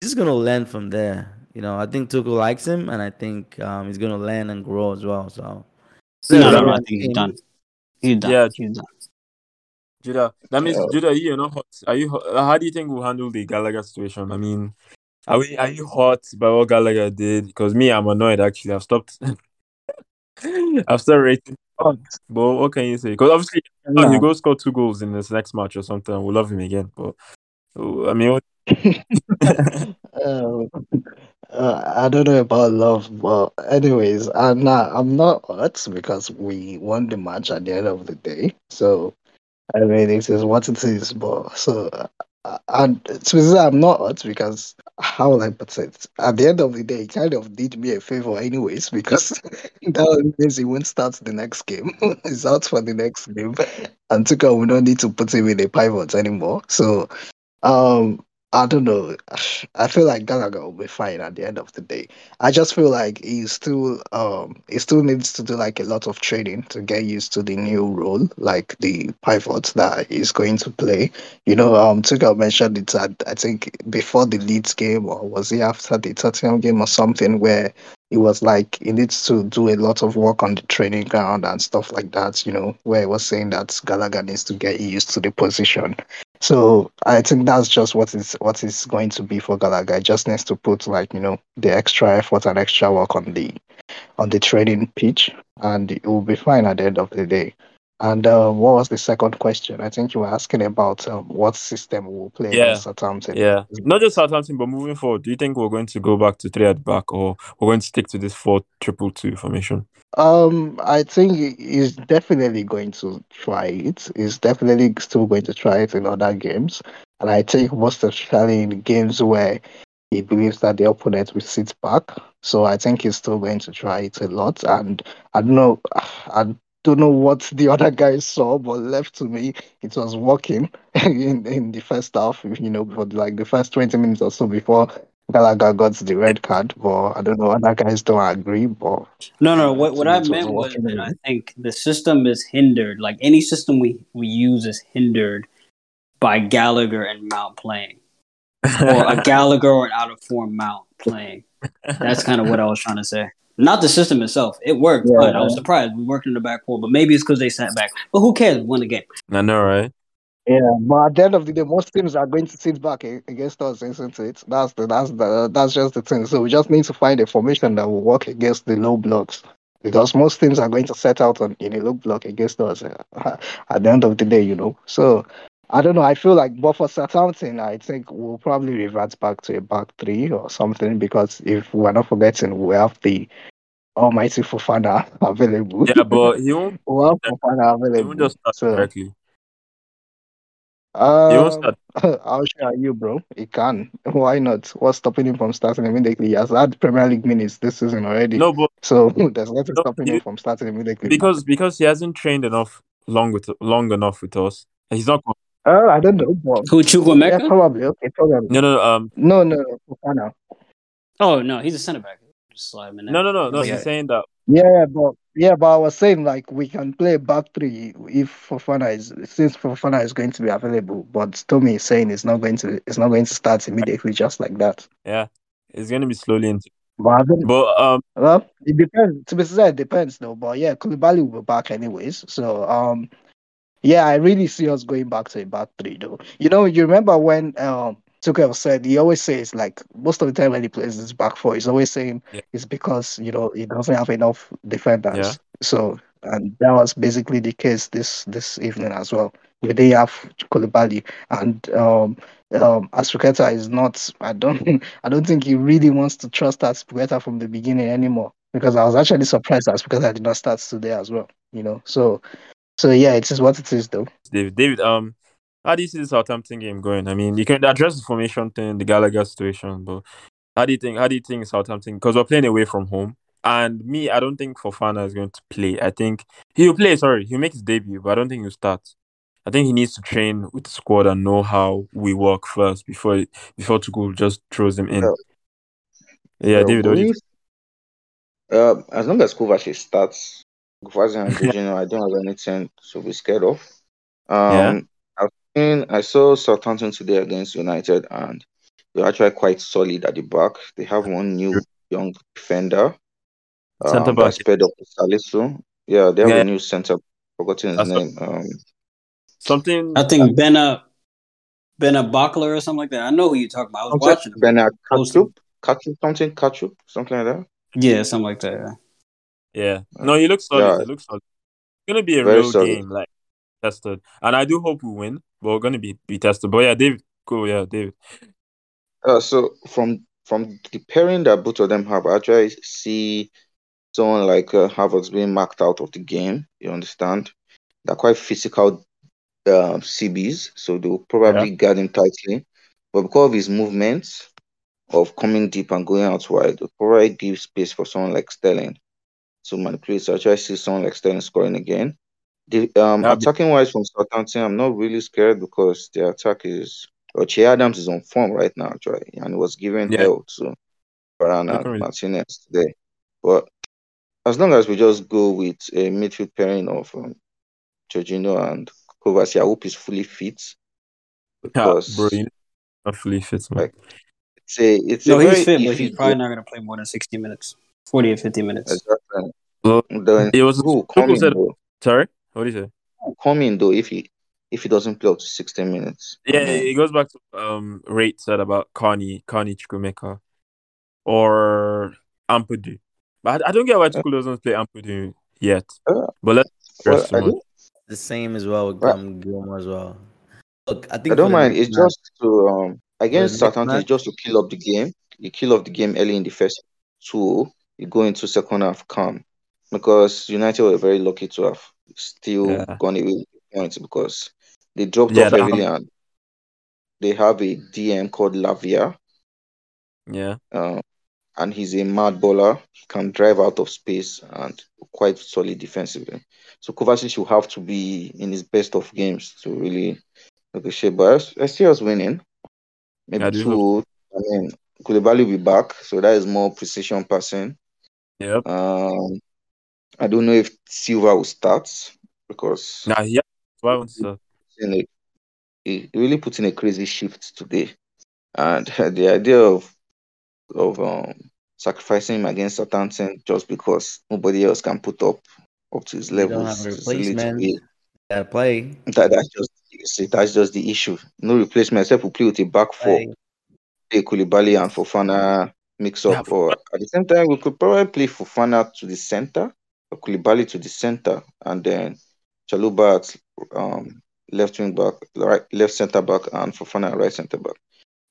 he's gonna learn from there. You know, I think Tuchel likes him, and I think um, he's gonna learn and grow as well. So No, no, no. I think he's done. He's done. Yeah. he's done. Judah, that means Yeah. Judah, you're not hot. Are you? hot- How do you think we'll handle the Gallagher situation? I mean, are we? Are you hot by what Gallagher did? Because me, I'm annoyed. Actually, I've stopped. I've started rating. But what can you say? Because obviously, oh, he go score two goals in this next match or something. We'll love him again. But oh, I mean, what, Um, uh, I don't know about love, but anyways, I'm not. I'm not hurt because we won the match at the end of the day. So, I mean, it is what it is. But so, uh, and to I'm not hurt because how will I put it? At the end of the day, he kind of did me a favor, anyways, because that means he won't start the next game. He's out for the next game, and Tuka will not need to put him in a pivot anymore. So, um. I don't know. I feel like Gallagher will be fine at the end of the day. I just feel like he still um he still needs to do like a lot of training to get used to the new role, like the pivot that he's going to play. You know, um Tuchel mentioned it at I think before the Leeds game or was he after the Tottenham game or something where it was like he needs to do a lot of work on the training ground and stuff like that, you know, where he was saying that Gallagher needs to get used to the position. So I think that's just what is what is going to be for Gallagher. He just needs to put like you know the extra effort and extra work on the on the training pitch, and it will be fine at the end of the day. And uh, what was the second question? I think you were asking about um, what system we will play Yeah. against Southampton. yeah, not just Southampton, but moving forward, do you think we're going to go back to three at back, or we're going to stick to this four triple two formation? Um, I think he's definitely going to try it. He's definitely still going to try it in other games, and I think most especially in games where he believes that the opponent will sit back. So I think he's still going to try it a lot. And I don't know, I don't know what the other guys saw, but left to me, it was working in, in the first half, you know, for like the first 20 minutes or so before Gallagher got the red card. But I don't know, other guys don't agree. But No, no. What what I it was meant was that. I think the system is hindered. Like any system we we use is hindered by Gallagher and Mount playing, or a Gallagher or an out of form Mount playing. That's kind of what I was trying to say. Not the system itself. It worked, Yeah. but I was surprised we worked in the back four. But maybe it's because they sat back. But who cares? We won the game. I know, right? Yeah, but at the end of the day, most teams are going to sit back against us, isn't it? That's the that's the that's just the thing. So we just need to find a formation that will work against the low blocks, because most teams are going to set out on in a low block against us uh, at the end of the day, you know. So I don't know. I feel like, but for Southampton, I think we'll probably revert back to a back three or something because if we're not forgetting, we have the almighty Fofana available. Yeah, but he won't. we have Fofana available. He won't just start So. directly. He Um, won't start. I'll share you, bro. He can. Why not? What's stopping him from starting immediately? He has had Premier League minutes this season already. No, but So there's nothing No, stopping he- him from starting immediately. because because he hasn't trained enough long with long enough with us. He's not. Uh, I don't know, but Who Chukwuemeka? yeah, probably. Okay, probably. No, no, no. Um, No, no, no. Fofana. Oh no, he's a center back. Just slide him in there. no, no, no, no. But He's saying that. Yeah, but yeah, but I was saying like we can play back three if Fofana is since Fofana is going to be available. But Tomi is saying it's not going to it's not going to start immediately just like that. Yeah, it's gonna be slowly into. But But um, Well, it depends. To be sincere, it depends though. But yeah, Koulibaly will be back anyways. So um, yeah, I really see us going back to a back three though. You know, you remember when um Tuchel said he always says like most of the time when he plays this back four, he's always saying Yeah. it's because you know he doesn't have enough defenders. Yeah. So and that was basically the case this this evening as well. We did have Koulibaly and um um Azpilicueta is not I don't I don't think he really wants to trust Azpilicueta from the beginning anymore because I was actually surprised Azpilicueta did not start today as well. You know, so so yeah, it is just what it is though. David, David, um, how do you see the Southampton game going? I mean, you can address the formation thing, the Gallagher situation, but how do you think? How do you think Southampton? Because we're playing away from home, and me, I don't think Fofana is going to play. I think he'll play. Sorry, he'll make his debut, but I don't think he'll start. I think he needs to train with the squad and know how we work first before before Tuchel just throws him in. Yeah. Yeah, Uh, David, what do you uh, as long as Kovacic starts, Kovacic and Jorginho, I don't have anything to be scared of. Um, Yeah. I've seen, I saw Southampton today against United, and they're actually quite solid at the back. They have one new young defender, Centre um, back. that's paired up with Salisu. Yeah, they have Yeah. a new centre. Forgotten his That's name. Um, something? I think Benna Benna Bakler or something like that. I know who you're talking about. I was watching him. Bernard Closely. Kachup, Kachup, something Kachup, something like that. Yeah, something like that. yeah. Yeah. No, he looks solid. Yeah. He looks solid. It's gonna be a Very real solid. game, like tested. And I do hope we win, but we're gonna be, be tested. But yeah, David, cool, yeah, David. Uh, so from from the pairing that both of them have, I actually see someone like uh, being marked out of the game. You understand? They're quite physical uh, CBs, so they will probably guard him tightly. But because of his movements of coming deep and going out wide, they'll probably give space for someone like Sterling to manipulate. So I try to see someone like Sterling scoring again. The um, That'd attacking wise from Southampton, I'm not really scared because their attack is well, Che Adams is on form right now, actually, and was given Yeah. hell to Varane Looking and really- Martinez today. But as long as we just go with a midfield pairing of um, Jorginho and Kovacic, I hope he's fully fit because bro, you not fully fit, man. Like, it's a it's No, a he's fit, but he's probably not going to play more than 60 minutes, 40 or 50 minutes. Exactly. Well, Then it was who Tuchel coming said- though? Sorry, what did you say? Who coming though if he if he doesn't play up to 16 minutes? Yeah, I mean, it goes back to um Wraith said about Carney, Carney Chukwuemeka, or Ampadu. But I, I don't get why Tuchel doesn't play Ampadu yet. Uh, but let's well, stress I don't, The same as well with Right. um, Gilmour as well. Look, I think I don't mind. It's match- just to um against next Southampton, it's just to kill up the game. You kill off the game early in the first two. You go into second half calm because United were very lucky to have still Yeah. gone away with points because they dropped Yeah, off heavily and they have a DM called Lavia Yeah. Uh, and he's a mad bowler. He can drive out of space and quite solid defensively. So Kovacic will have to be in his best of games to really negotiate. But I see us winning. Maybe do two. I mean, Koulibaly will be back, so that is more precision passing. Yep. Um, I don't know if Silva will start because Nah, yeah. Why won't you? in a, he really put in a crazy shift today, and the idea of of um, sacrificing him against Southampton just because nobody else can put up up to his level don't have a is a little replacement. bit- play. that that's just you see, that's just the issue. No replacement except we play with a back four, play. play Koulibaly and Fofana mix up, Yeah, or at the same time we could probably play Fofana to the center, or Koulibaly to the center, and then Chalobah at um, left wing back, right left center back, and Fofana at right center back.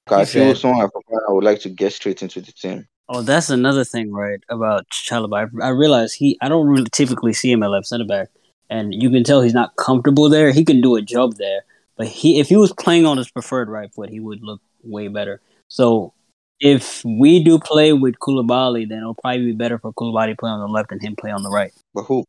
I feel someone Fofana would like to get straight into the team. Oh, that's another thing, right? About Chalobah. I, I realize he. I don't really typically see him at left center back, and you can tell he's not comfortable there. He can do a job there, but he if he was playing on his preferred right foot, he would look way better. So if we do play with Koulibaly, then it'll probably be better for Koulibaly to play on the left and him play on the right. But who?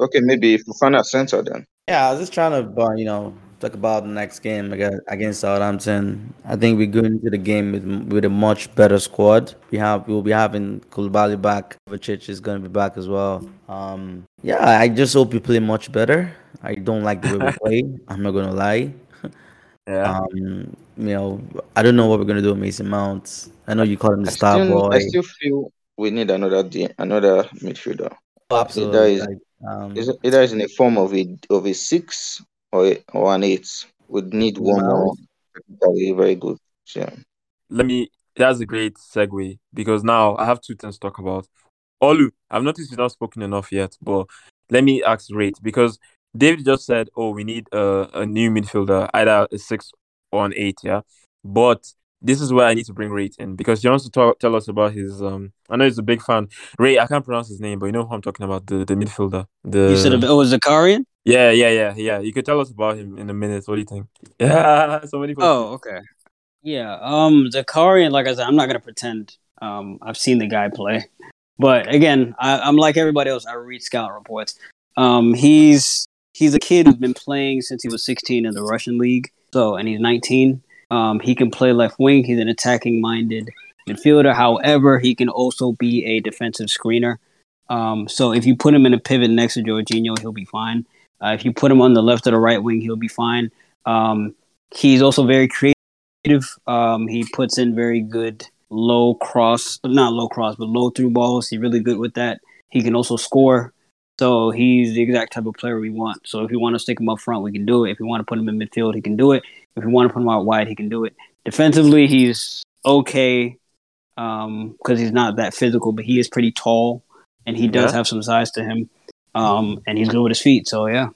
Okay, maybe Fofana center then. Yeah, I was just trying to, uh, you know, talk about the next game against, against Southampton. I think we're going into the game with with a much better squad. We have we'll be having Koulibaly back. Kovacic is going to be back as well. Um, yeah, I just hope we play much better. I don't like the way we play. I'm not gonna lie. Yeah. Um, you know, I don't know what we're gonna do with Mason Mount. I know you call him the I star still, boy. I still feel we need another D, another midfielder. Absolutely. is- like, um, Is either is in the form of a of a six or a, or an eight. Would need one Wow. more technically very good. Yeah. let me that's a great segue because now I have two things to talk about. Olu, I've noticed you've not spoken enough yet, but let me ask Wraith because David just said, Oh, we need a, a new midfielder, either a six or an eight, yeah. But this is where I need to bring Wraith in because he wants to talk, tell us about his um I know he's a big fan. Ray, I can't pronounce his name, but you know who I'm talking about, the, the midfielder. The You said it was Zakharyan. Yeah, yeah, yeah, yeah. You could tell us about him in a minute. What do you think? Yeah, so many Oh, okay. Yeah. Um, Zakharyan, like I said, I'm not gonna pretend. Um, I've seen the guy play, but again, I, I'm like everybody else. I read scout reports. Um, he's he's a kid who's been playing since he was 16 in the Russian league. So, and he's 19. Um, he can play left wing. He's an attacking minded midfielder. However, he can also be a defensive screener. Um, so if you put him in a pivot next to Jorginho, he'll be fine. Uh, if you put him on the left or the right wing, he'll be fine. Um, he's also very creative. Um, he puts in very good low cross, not low cross, but low through balls. He's really good with that. He can also score. So he's the exact type of player we want. So if you want to stick him up front, we can do it. If you want to put him in midfield, he can do it. If you want to put him out wide, he can do it. Defensively, he's okay because he's not that physical, but he is pretty tall and he does Yeah. have some size to him. Um, and he's good with his feet. So yeah.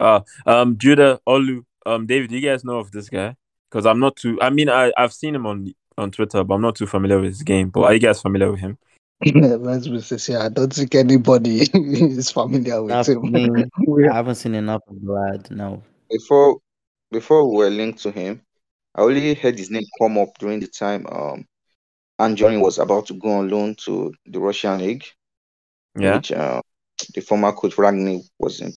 Uh, um, Judah, Olu, um, David, do you guys know of this guy? Because I'm not too. I mean, I I've seen him on on Twitter, but I'm not too familiar with his game. But are you guys familiar with him? Let's be sincere. I don't think anybody is familiar with Not him. me. I haven't seen enough of Vlad lad. No. Before before we were linked to him, I only heard his name come up during the time um Anjorin was about to go on loan to the Russian league, Yeah. which uh, the former coach Rangnick was in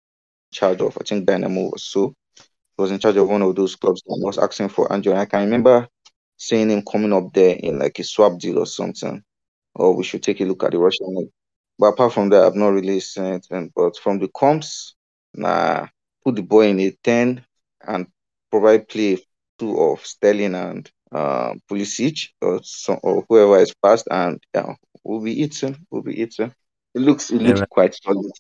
charge of. I think Dynamo was so. He was in charge of one of those clubs and was asking for Anjorin. I can remember seeing him coming up there in like a swap deal or something. Or we should take a look at the Russian league. But apart from that, I've not really seen anything. But from the comps, nah, put the boy in a 10 and provide play two of Sterling and uh, Pulisic or some, or whoever is fast, and yeah, we'll be eating. We'll be eating. It looks it Yeah, looks man. quite solid.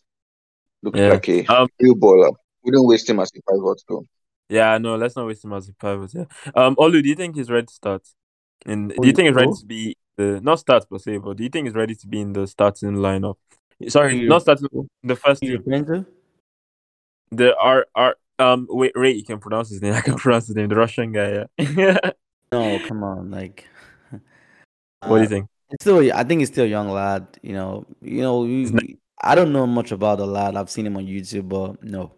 Looks Yeah. like a Um, real baller. We don't waste him as a pivot though. yeah, no, let's not waste him as a pivot. Yeah. Um, Olu, do you think he's ready to start? In do you think he's ready to be the not start per se, but do you think he's ready to be in the starting lineup? Sorry, not starting the first team. The R R um wait Ray, you can pronounce his name. I can pronounce his name. The Russian guy. Yeah. No, come on, like. what do you uh, think? Still, I think he's still a young lad. You know, you know, we- I don't know much about the lad. I've seen him on YouTube, but no,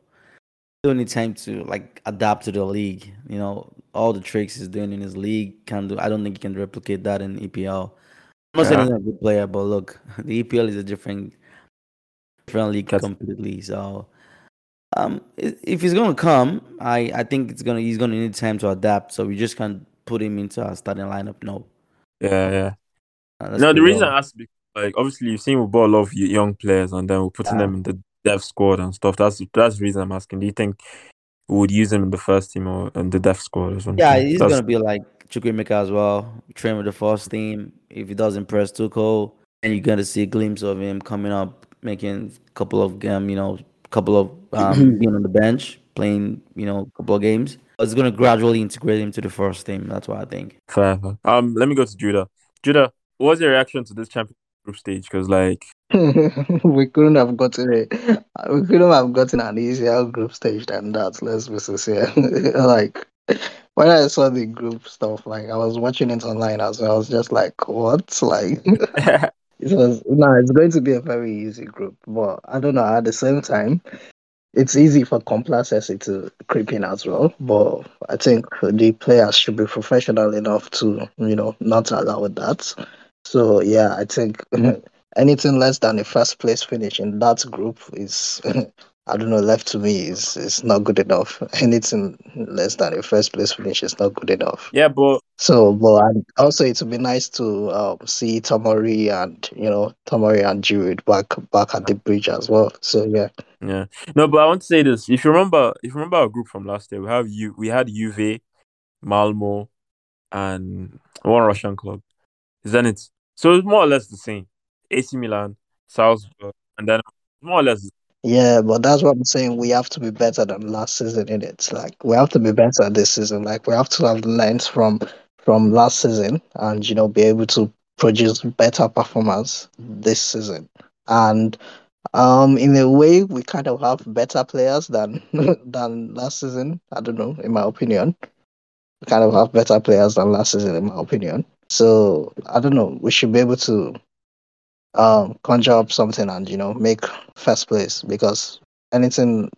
still need time to like adapt to the league. You know, all the tricks he's doing in his league can do. I don't think he can replicate that in EPL. I'm not saying Yeah. he's a good player, but look, the EPL is a different, different league That's- completely. So, um, if he's gonna come, I I think it's gonna he's gonna need time to adapt. So we just can't put him into our starting lineup. No. Yeah, yeah. Uh, No, the reason. I asked, because, like, obviously you've seen we bought a lot of young players, and then we're putting Yeah. them in the dev squad and stuff. That's that's the reason I'm asking. Do you think would use him in the first team or in the dev squad or something? Yeah, he's That's- gonna be like Chukwuemeka as well. Train with the first team. If he doesn't press too cold, and you're gonna see a glimpse of him coming up, making a couple of um, you know, couple of um, being on the bench, playing, you know, a couple of games. It's gonna gradually integrate him to the first team. That's what I think. fair. Um, let me go to Judah. Judah, what was your reaction to this champion group stage? Because like, we couldn't have gotten a we couldn't have gotten an easier group stage than that, let's be sincere. like when I saw the group stuff, like I was watching it online as well, I was just like, what? Like it was no, it's going to be a very easy group. But I don't know, at the same time, it's easy for complacency to creep in as well. But I think the players should be professional enough to, you know, not allow that. So yeah, I think anything less than a first place finish in that group is I don't know, left to me is is not good enough. Anything less than a first place finish is not good enough. yeah, but So, but and also it would be nice to um, see Tomori and you know Tomori and Giroud back back at the bridge as well. So yeah, yeah, no, but I want to say this. If you remember, if you remember our group from last year, we have you, we had Juve, Malmo, and one Russian club. Zenit. So it's more or less the same. AC Milan, Salzburg, and then more or less. yeah, but that's what I'm saying. We have to be better than last season in it. Like we have to be better this season. Like we have to have learned from from last season and you know be able to produce better performance this season. And um, in a way, we kind of have better players than than last season. I don't know, in my opinion. We kind of have better players than last season, in my opinion. So I don't know. We should be able to um conjure up something and you know make first place because anything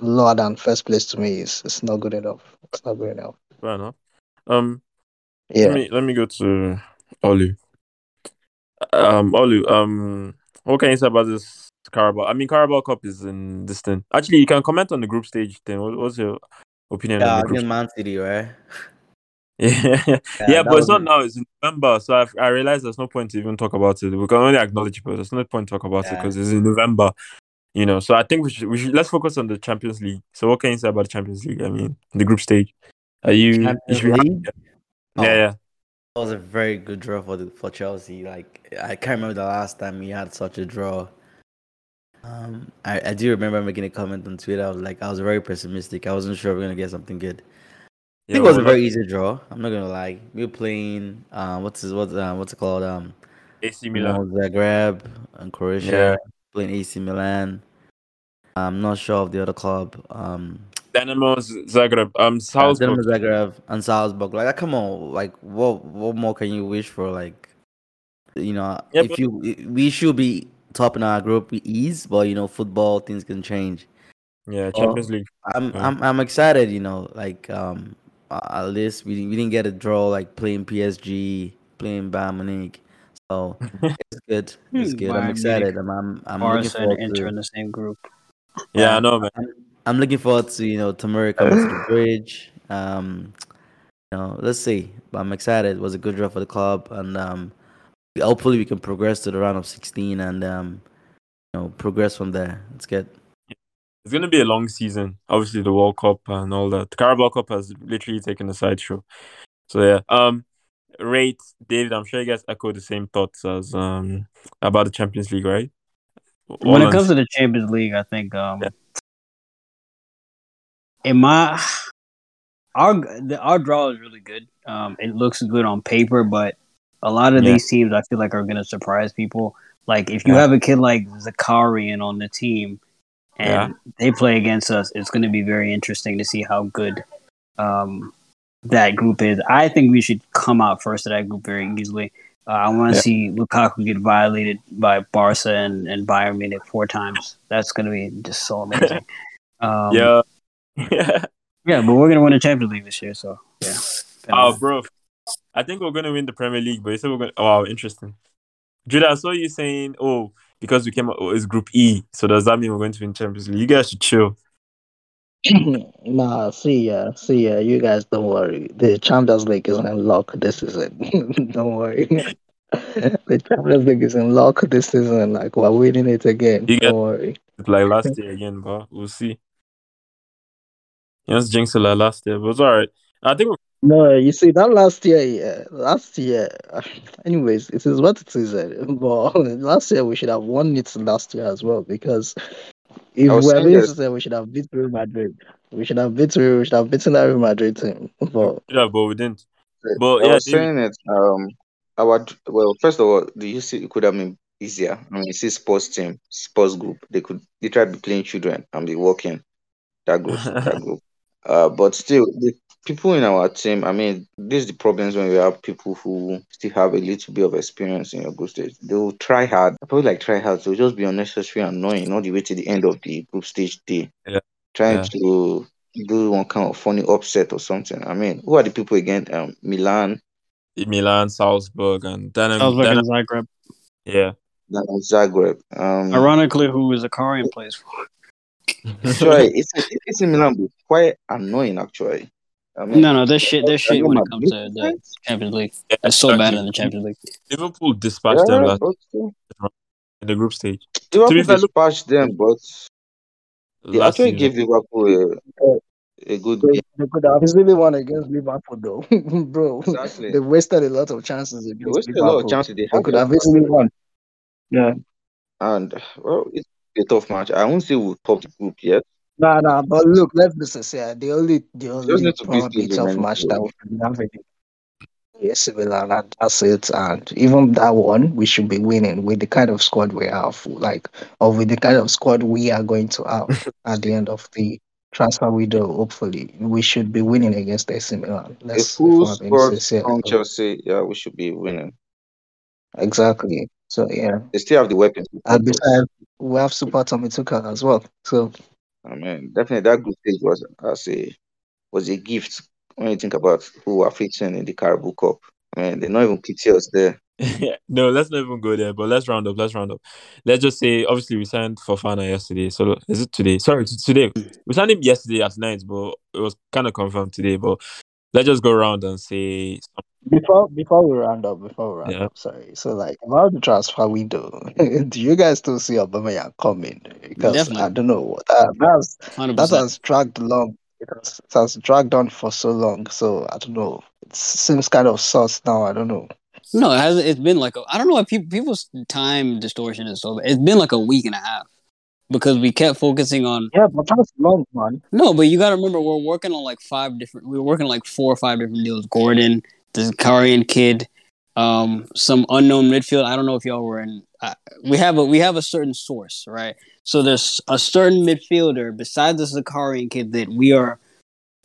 lower than first place to me is is not good enough. It's not good enough. Fair enough. Um, Yeah. let me let me go to Olu. Um, Olu. Um, what can you say about this Carabao? I mean, Carabao Cup is in this thing. Actually, you can comment on the group stage thing. What, what's your opinion Yeah, on the group? against Man City, right? Yeah, yeah, that but it's not now. It's in November, so I I realize there's no point to even talk about it. We can only acknowledge it, but there's no point to talk about it because it's in November. You know, so I think we should we should let's focus on the Champions League. So, what can you say about the Champions League? I mean, the group stage. Are you? you be-? Oh, Yeah, yeah. That was a very good draw for the, for Chelsea. Like I can't remember the last time we had such a draw. Um, I, I do remember making a comment on Twitter. I was like, I was very pessimistic. I wasn't sure we are gonna get something good. I think it was a very easy draw. I'm not gonna lie. We were playing. Uh, what's his, what's uh, what's it called? Um, AC Milan. Zagreb and Croatia playing AC Milan. I'm not sure of the other club. Um, Dinamo Zagreb. Um, Yeah, Salzburg. Dinamo Zagreb and Salzburg. Like, come on, like, what what more can you wish for? Like, you know, Yeah, if but- you we should be top in our group with ease, but you know, football things can change. Yeah, Champions League. I'm Yeah. I'm I'm excited. You know, like um, at least we we didn't get a draw like playing PSG, playing Bayern Munich. So it's good. It's good. I'm excited. I'm I'm, I'm looking forward to. Inter in the same group. Yeah, I Um, know, man. I'm, I'm looking forward to you know Tomori coming to the bridge. Um, you know, let's see. But I'm excited. It was a good draw for the club, and um, hopefully we can progress to the round of 16 and um, you know, progress from there. Let's get. It's gonna be a long season. Obviously, the World Cup and all that. The Carabao Cup has literally taken a sideshow. So yeah. Um, Wraith David. I'm sure you guys echo the same thoughts as um about the Champions League, right? When it comes to the Champions League, I think um, Yeah. in my our the, our draw is really good. Um, it looks good on paper, but a lot of Yeah. these teams I feel like are going to surprise people. Like if you Yeah. have a kid like Zakharyan on the team, and they play against us, it's going to be very interesting to see how good um, that group is. I think we should come out first of that group very easily. Uh, I want to Yeah. see Lukaku get violated by Barca and, and Bayern Munich four times. That's going to be just so amazing. Um, yeah. yeah. yeah, but we're going to win the Champions League this year, so Yeah. Oh, bro. I think we're gonna win the Premier League, but you said we're gonna. Oh, wow, interesting. Judah, I saw you saying, "Oh, because we came out, it's Group E, so does that mean we're going to win Champions League?" You guys should chill. nah, see ya, see ya. You guys don't worry. The Champions League is in lock this season. don't worry. the Champions League is in lock this season. Like we're winning it again. You don't worry. It's like last year again, but we'll see. Yes, jinx like last year, but it's all right. I think No, you see that last year, yeah, last year. Anyways, it is what it is. eh, But last year we should have won it last year as well because if I was we're saying being that- sincere, we should have beat Real Madrid. We should have beat Real. We should have beaten that Real Madrid team. But yeah, but we didn't. But I yeah, was David- saying it. Um, our well, first of all, do you see it could have been easier? I mean, you see, sports team, sports group, they could they literally be playing children and be working that group, that group. Uh, but still, the people in our team. I mean, this is the problems when we have people who still have a little bit of experience in your group stage. They'll try hard. Probably like try hard. They'll just be unnecessary and annoying all the way to the end of the group stage day. Yeah. Trying Yeah. to do one kind of funny upset or something. I mean, who are the people again? Um, Milan, Milan, Salzburg, and then, Salzburg then and Zagreb. yeah. then Zagreb. Um, Ironically, who Zakharyan plays for. actually, it's it's in Milan, but quite annoying actually. I mean, No, no, this shit, this shit when it comes to the fans? Champions League. Yeah, It's so bad in the Champions League. Liverpool dispatched them Yeah, last but still. in the group stage. Liverpool be fair, look- dispatched them, but they Last actually season. gave Liverpool a, a good they, game. they could have easily won against Liverpool, though, bro. Exactly. They wasted a lot of chances They against wasted a lot of chances they They could have easily won. Yeah. And well, it's a tough match. I won't say we'll top the group yet. Nah, nah, but look, let's be sincere. The only, the only beat probably tough match that we having is Milan, and that's it. And even that one, we should be winning with the kind of squad we have, like, or with the kind of squad we are going to have at the end of the transfer window. Hopefully, we should be winning against AC Milan. Let's, full squad from Chelsea, yeah, we should be winning. Exactly. So yeah, They still have the weapons. and besides, we have Super Tommy Tuchel as well. So I mean, definitely that group stage was as a was a gift when you think about who are facing in the Carabao Cup. I mean, they're not even pity us there. no, let's not even go there. But let's round up. Let's round up. Let's just say, obviously, we signed Fofana yesterday. So is it today? Sorry, t- today. We signed him yesterday at night, but it was kind of confirmed today. But let's just go around and say Before before we round up, before we round Yeah. up, sorry. So like about the transfer window, do you guys still see Aubameyang coming? Because Definitely. I don't know. That that's, Hundred that percent. has dragged long. It has, it has dragged on for so long. So I don't know. It seems kind of sus now. I don't know. No, it hasn't. It's been like a, I don't know if people people's time distortion is so. It's been like a week and a half because we kept focusing on Yeah, but that's long, man. no. But you got to remember, we're working on like five different. We were working on like four or five different deals. Gordon, the Zakharyan kid, um, some unknown midfield. I don't know if y'all were in. Uh, we have a we have a certain source, right? So there's a certain midfielder besides the Zakharyan kid that we are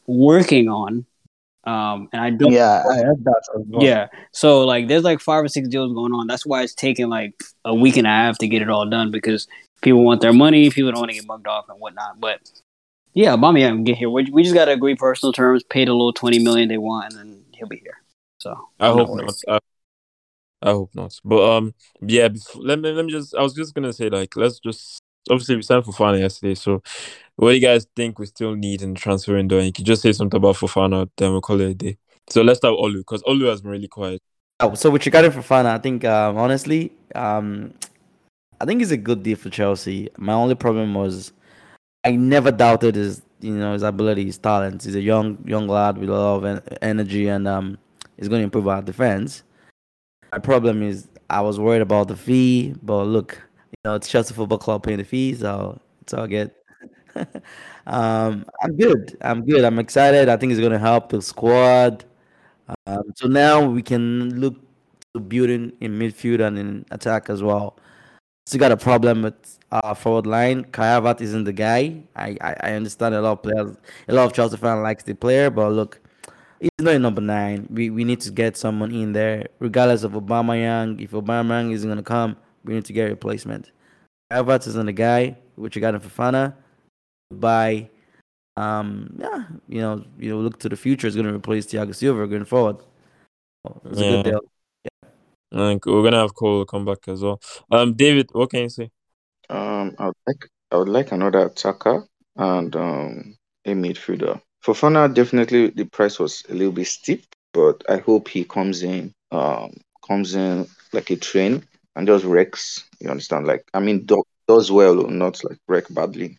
working on. Um, and I don't. Yeah, I heard that well. Yeah. So like there's like five or six deals going on. That's why it's taking like a week and a half to get it all done because people want their money, people don't want to get mugged off and whatnot. But yeah, Bami can get here. We, we just gotta agree personal terms, pay the little twenty million they want, and then he'll be here. So I hope worried. not. I, I hope not. But um, yeah. Before, let me let me just. I was just gonna say like let's just. Obviously, we signed Fofana yesterday. So, what do you guys think we still need in the transfer window? And you could just say something about Fofana, then we'll call it a day. So let's start with Olu because Olu has been really quiet. Oh, so with regarding Fofana, I think um, honestly, um, I think it's a good deal for Chelsea. My only problem was I never doubted his, you know, his ability, his talent. He's a young young lad with a lot of en- energy, and um, he's going to improve our defense. My problem is I was worried about the fee, but look, you know, it's Chelsea Football Club paying the fees, so it's all good. um, I'm good. I'm good. I'm excited. I think it's going to help the squad. Um, so now we can look to building in midfield and in attack as well. Still got a problem with our forward line. Kai Havertz isn't the guy. I, I, I understand a lot of players, a lot of Chelsea fans likes the player, but look, he's not a number nine. We we need to get someone in there, regardless of Aubameyang. If Aubameyang isn't gonna come, we need to get a replacement. Kai Havertz isn't the guy. Which you got in Fofana. By Um, yeah, you know, you know, look to the future. Is going to replace Thiago Silva going forward. It's a good deal. I think we're gonna have Cole come back as well. Um, David, what can you say? Um, I would like I would like another attacker and um a midfielder. Fofana definitely the price was a little bit steep, but I hope he comes in um comes in like a train and just wrecks. You understand? Like I mean, do, does well, not like wreck badly,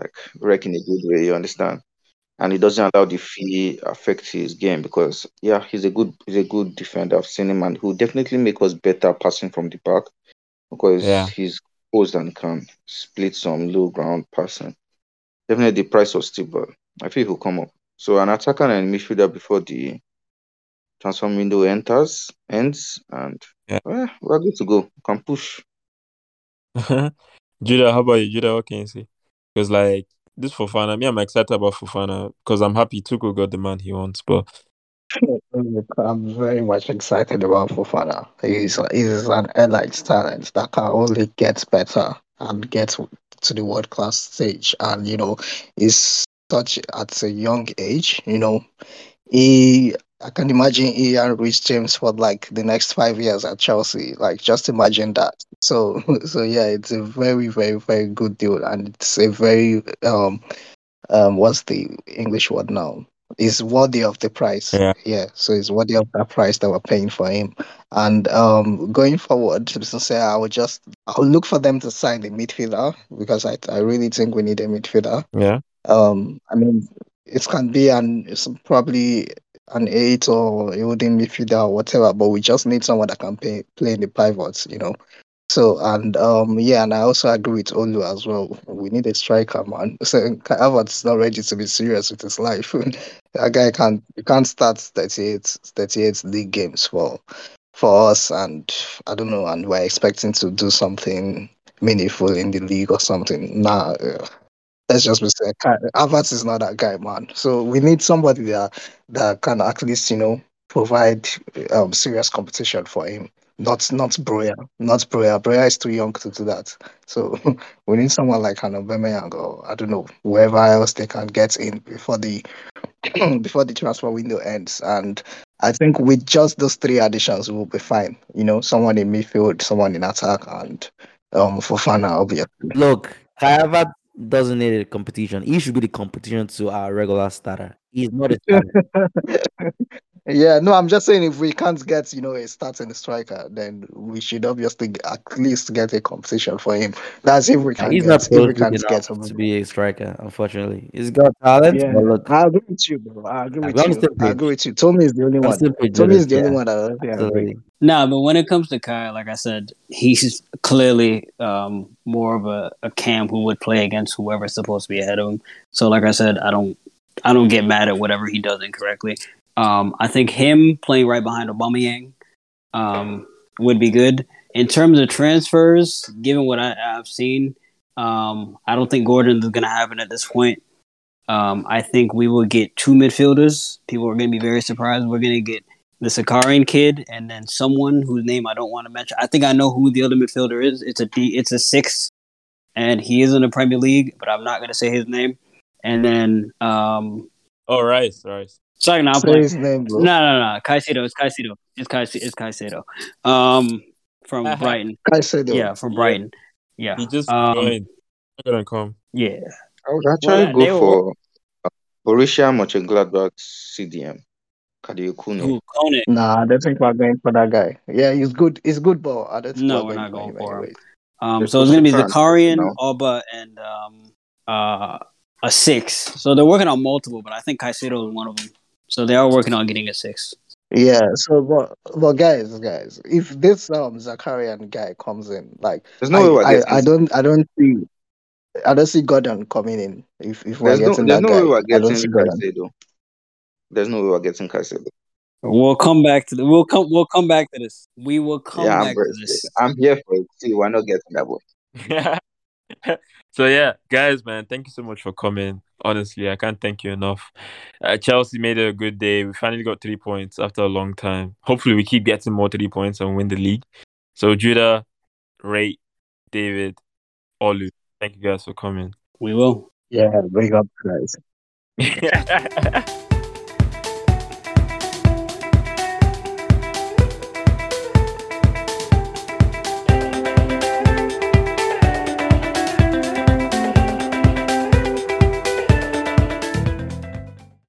like wreck in a good way. You understand? And he doesn't allow the fee affect his game because yeah, he's a good he's a good defender. I've seen him and who definitely make us better passing from the back because Yeah. he's posed and can split some low ground passing. Definitely the price was steep, but I feel he'll come up. So an attacker and a midfielder before the transfer window enters ends and Yeah. eh, we're good to go. We can push. Judah, how about you? Judah, what can you say? Because like this Fofana, me, I'm excited about Fofana because I'm happy Tuchel got the man he wants. But I'm very much excited about Fofana. He's he's an elite talent that can only get better and get to the world class stage. And you know, he's such at a young age. You know, he I can imagine he and Reece James for like the next five years at Chelsea. Like just imagine that. So so yeah, it's a very very very good deal, and it's a very um um what's the English word now? Is worthy of the price. Yeah. yeah. So it's worthy of that price that we're paying for him. And um going forward, to say I would just I'll look for them to sign the midfielder because I I really think we need a midfielder. yeah, Um, I mean, it can be an it's probably an eight or a holding midfielder or whatever, but we just need someone that can play play in the pivots, you know. So and um yeah, and I also agree with Olu as well. We need a striker, man. So Kai Havertz not ready to be serious with his life. that guy can't you can't start 38, 38 league games for for us, and I don't know, and we're expecting to do something meaningful in the league or something. Nah, uh, let's just be saying, Havertz is not that guy, man. So we need somebody that that can at least, you know, provide um, serious competition for him. Not not Broja, not Broja. Broja is too young to do that. So we need someone like an Aubameyang or I don't know whoever else they can get in before the before the transfer window ends. And I think with just those three additions, we'll be fine. You know, someone in midfield, someone in attack, and um Fofana, obviously. Look, Havertz doesn't need a competition. He should be the competition to our regular starter. He's not a starter. Yeah, no, I'm just saying if we can't get, you know, a starting striker, then we should obviously g- at least get a competition for him. That's if we can He's get, not if we prolific can't enough get him. to be a striker, unfortunately. He's got talent, Yeah, but look, I agree with you, bro. I agree I'm with you. same I agree with you. Tomi is the only I'm one. still pretty Tomi is the yeah, only one that I don't think I agree. absolutely. Nah, but when it comes to Kai, like I said, he's clearly um, more of a, a cam who would play against whoever's supposed to be ahead of him. So, like I said, I don't I don't get mad at whatever he does incorrectly. Um, I think him playing right behind Aubameyang um, would be good in terms of transfers. Given what I, I've seen, um, I don't think Gordon is going to happen at this point. Um, I think we will get two midfielders. People are going to be very surprised. We're going to get the Zakharyan kid, and then someone whose name I don't want to mention. I think I know who the other midfielder is. It's a D. It's a six, and he is in the Premier League, but I'm not going to say his name. And then, um, oh Rice, Rice. Sorry, now I'm Say playing. his name, bro. No, no, no. Caicedo. It's Caicedo. It's Caicedo. It's Caicedo. Um, from Uh-huh. Brighton. I said though. Yeah, from Brighton. Yeah. He just Um, joined. Not gonna come. Yeah. I would actually Well, they go were- for uh, Borussia Mönchengladbach CDM. Kouadio Koné. Nah, I don't think we're going for that guy. Yeah, he's good. He's good, but I don't think No, we're we're going not for going him for him. anyways. Um, They're so it's gonna be supposed to Zakharyan, transfer Alba, and um, uh, a six. So they're working on multiple, but I think Caicedo is one of them. So they are working on getting a six. Yeah. So, but, but guys, guys, if this um Zakharyan guy comes in, like, There's no way we're I, getting. I, I don't, I don't see, I don't see Gordon coming in. If if we're there's no, getting there's that no guy, way we're I don't getting see Gordon. Caicedo. There's no way we're getting Caicedo. We'll come back to the. We'll come. We'll come back to this. We will come yeah, I'm, back to this. I'm here for it. See, we're not getting that boy. so yeah, guys, man, thank you so much for coming. Honestly, I can't thank you enough. Uh, Chelsea made it a good day. We finally got three points after a long time. Hopefully, we keep getting more three points and win the league. So Judah, Ray, David, Olu, thank you guys for coming. We will. Yeah, big up, guys. Yeah.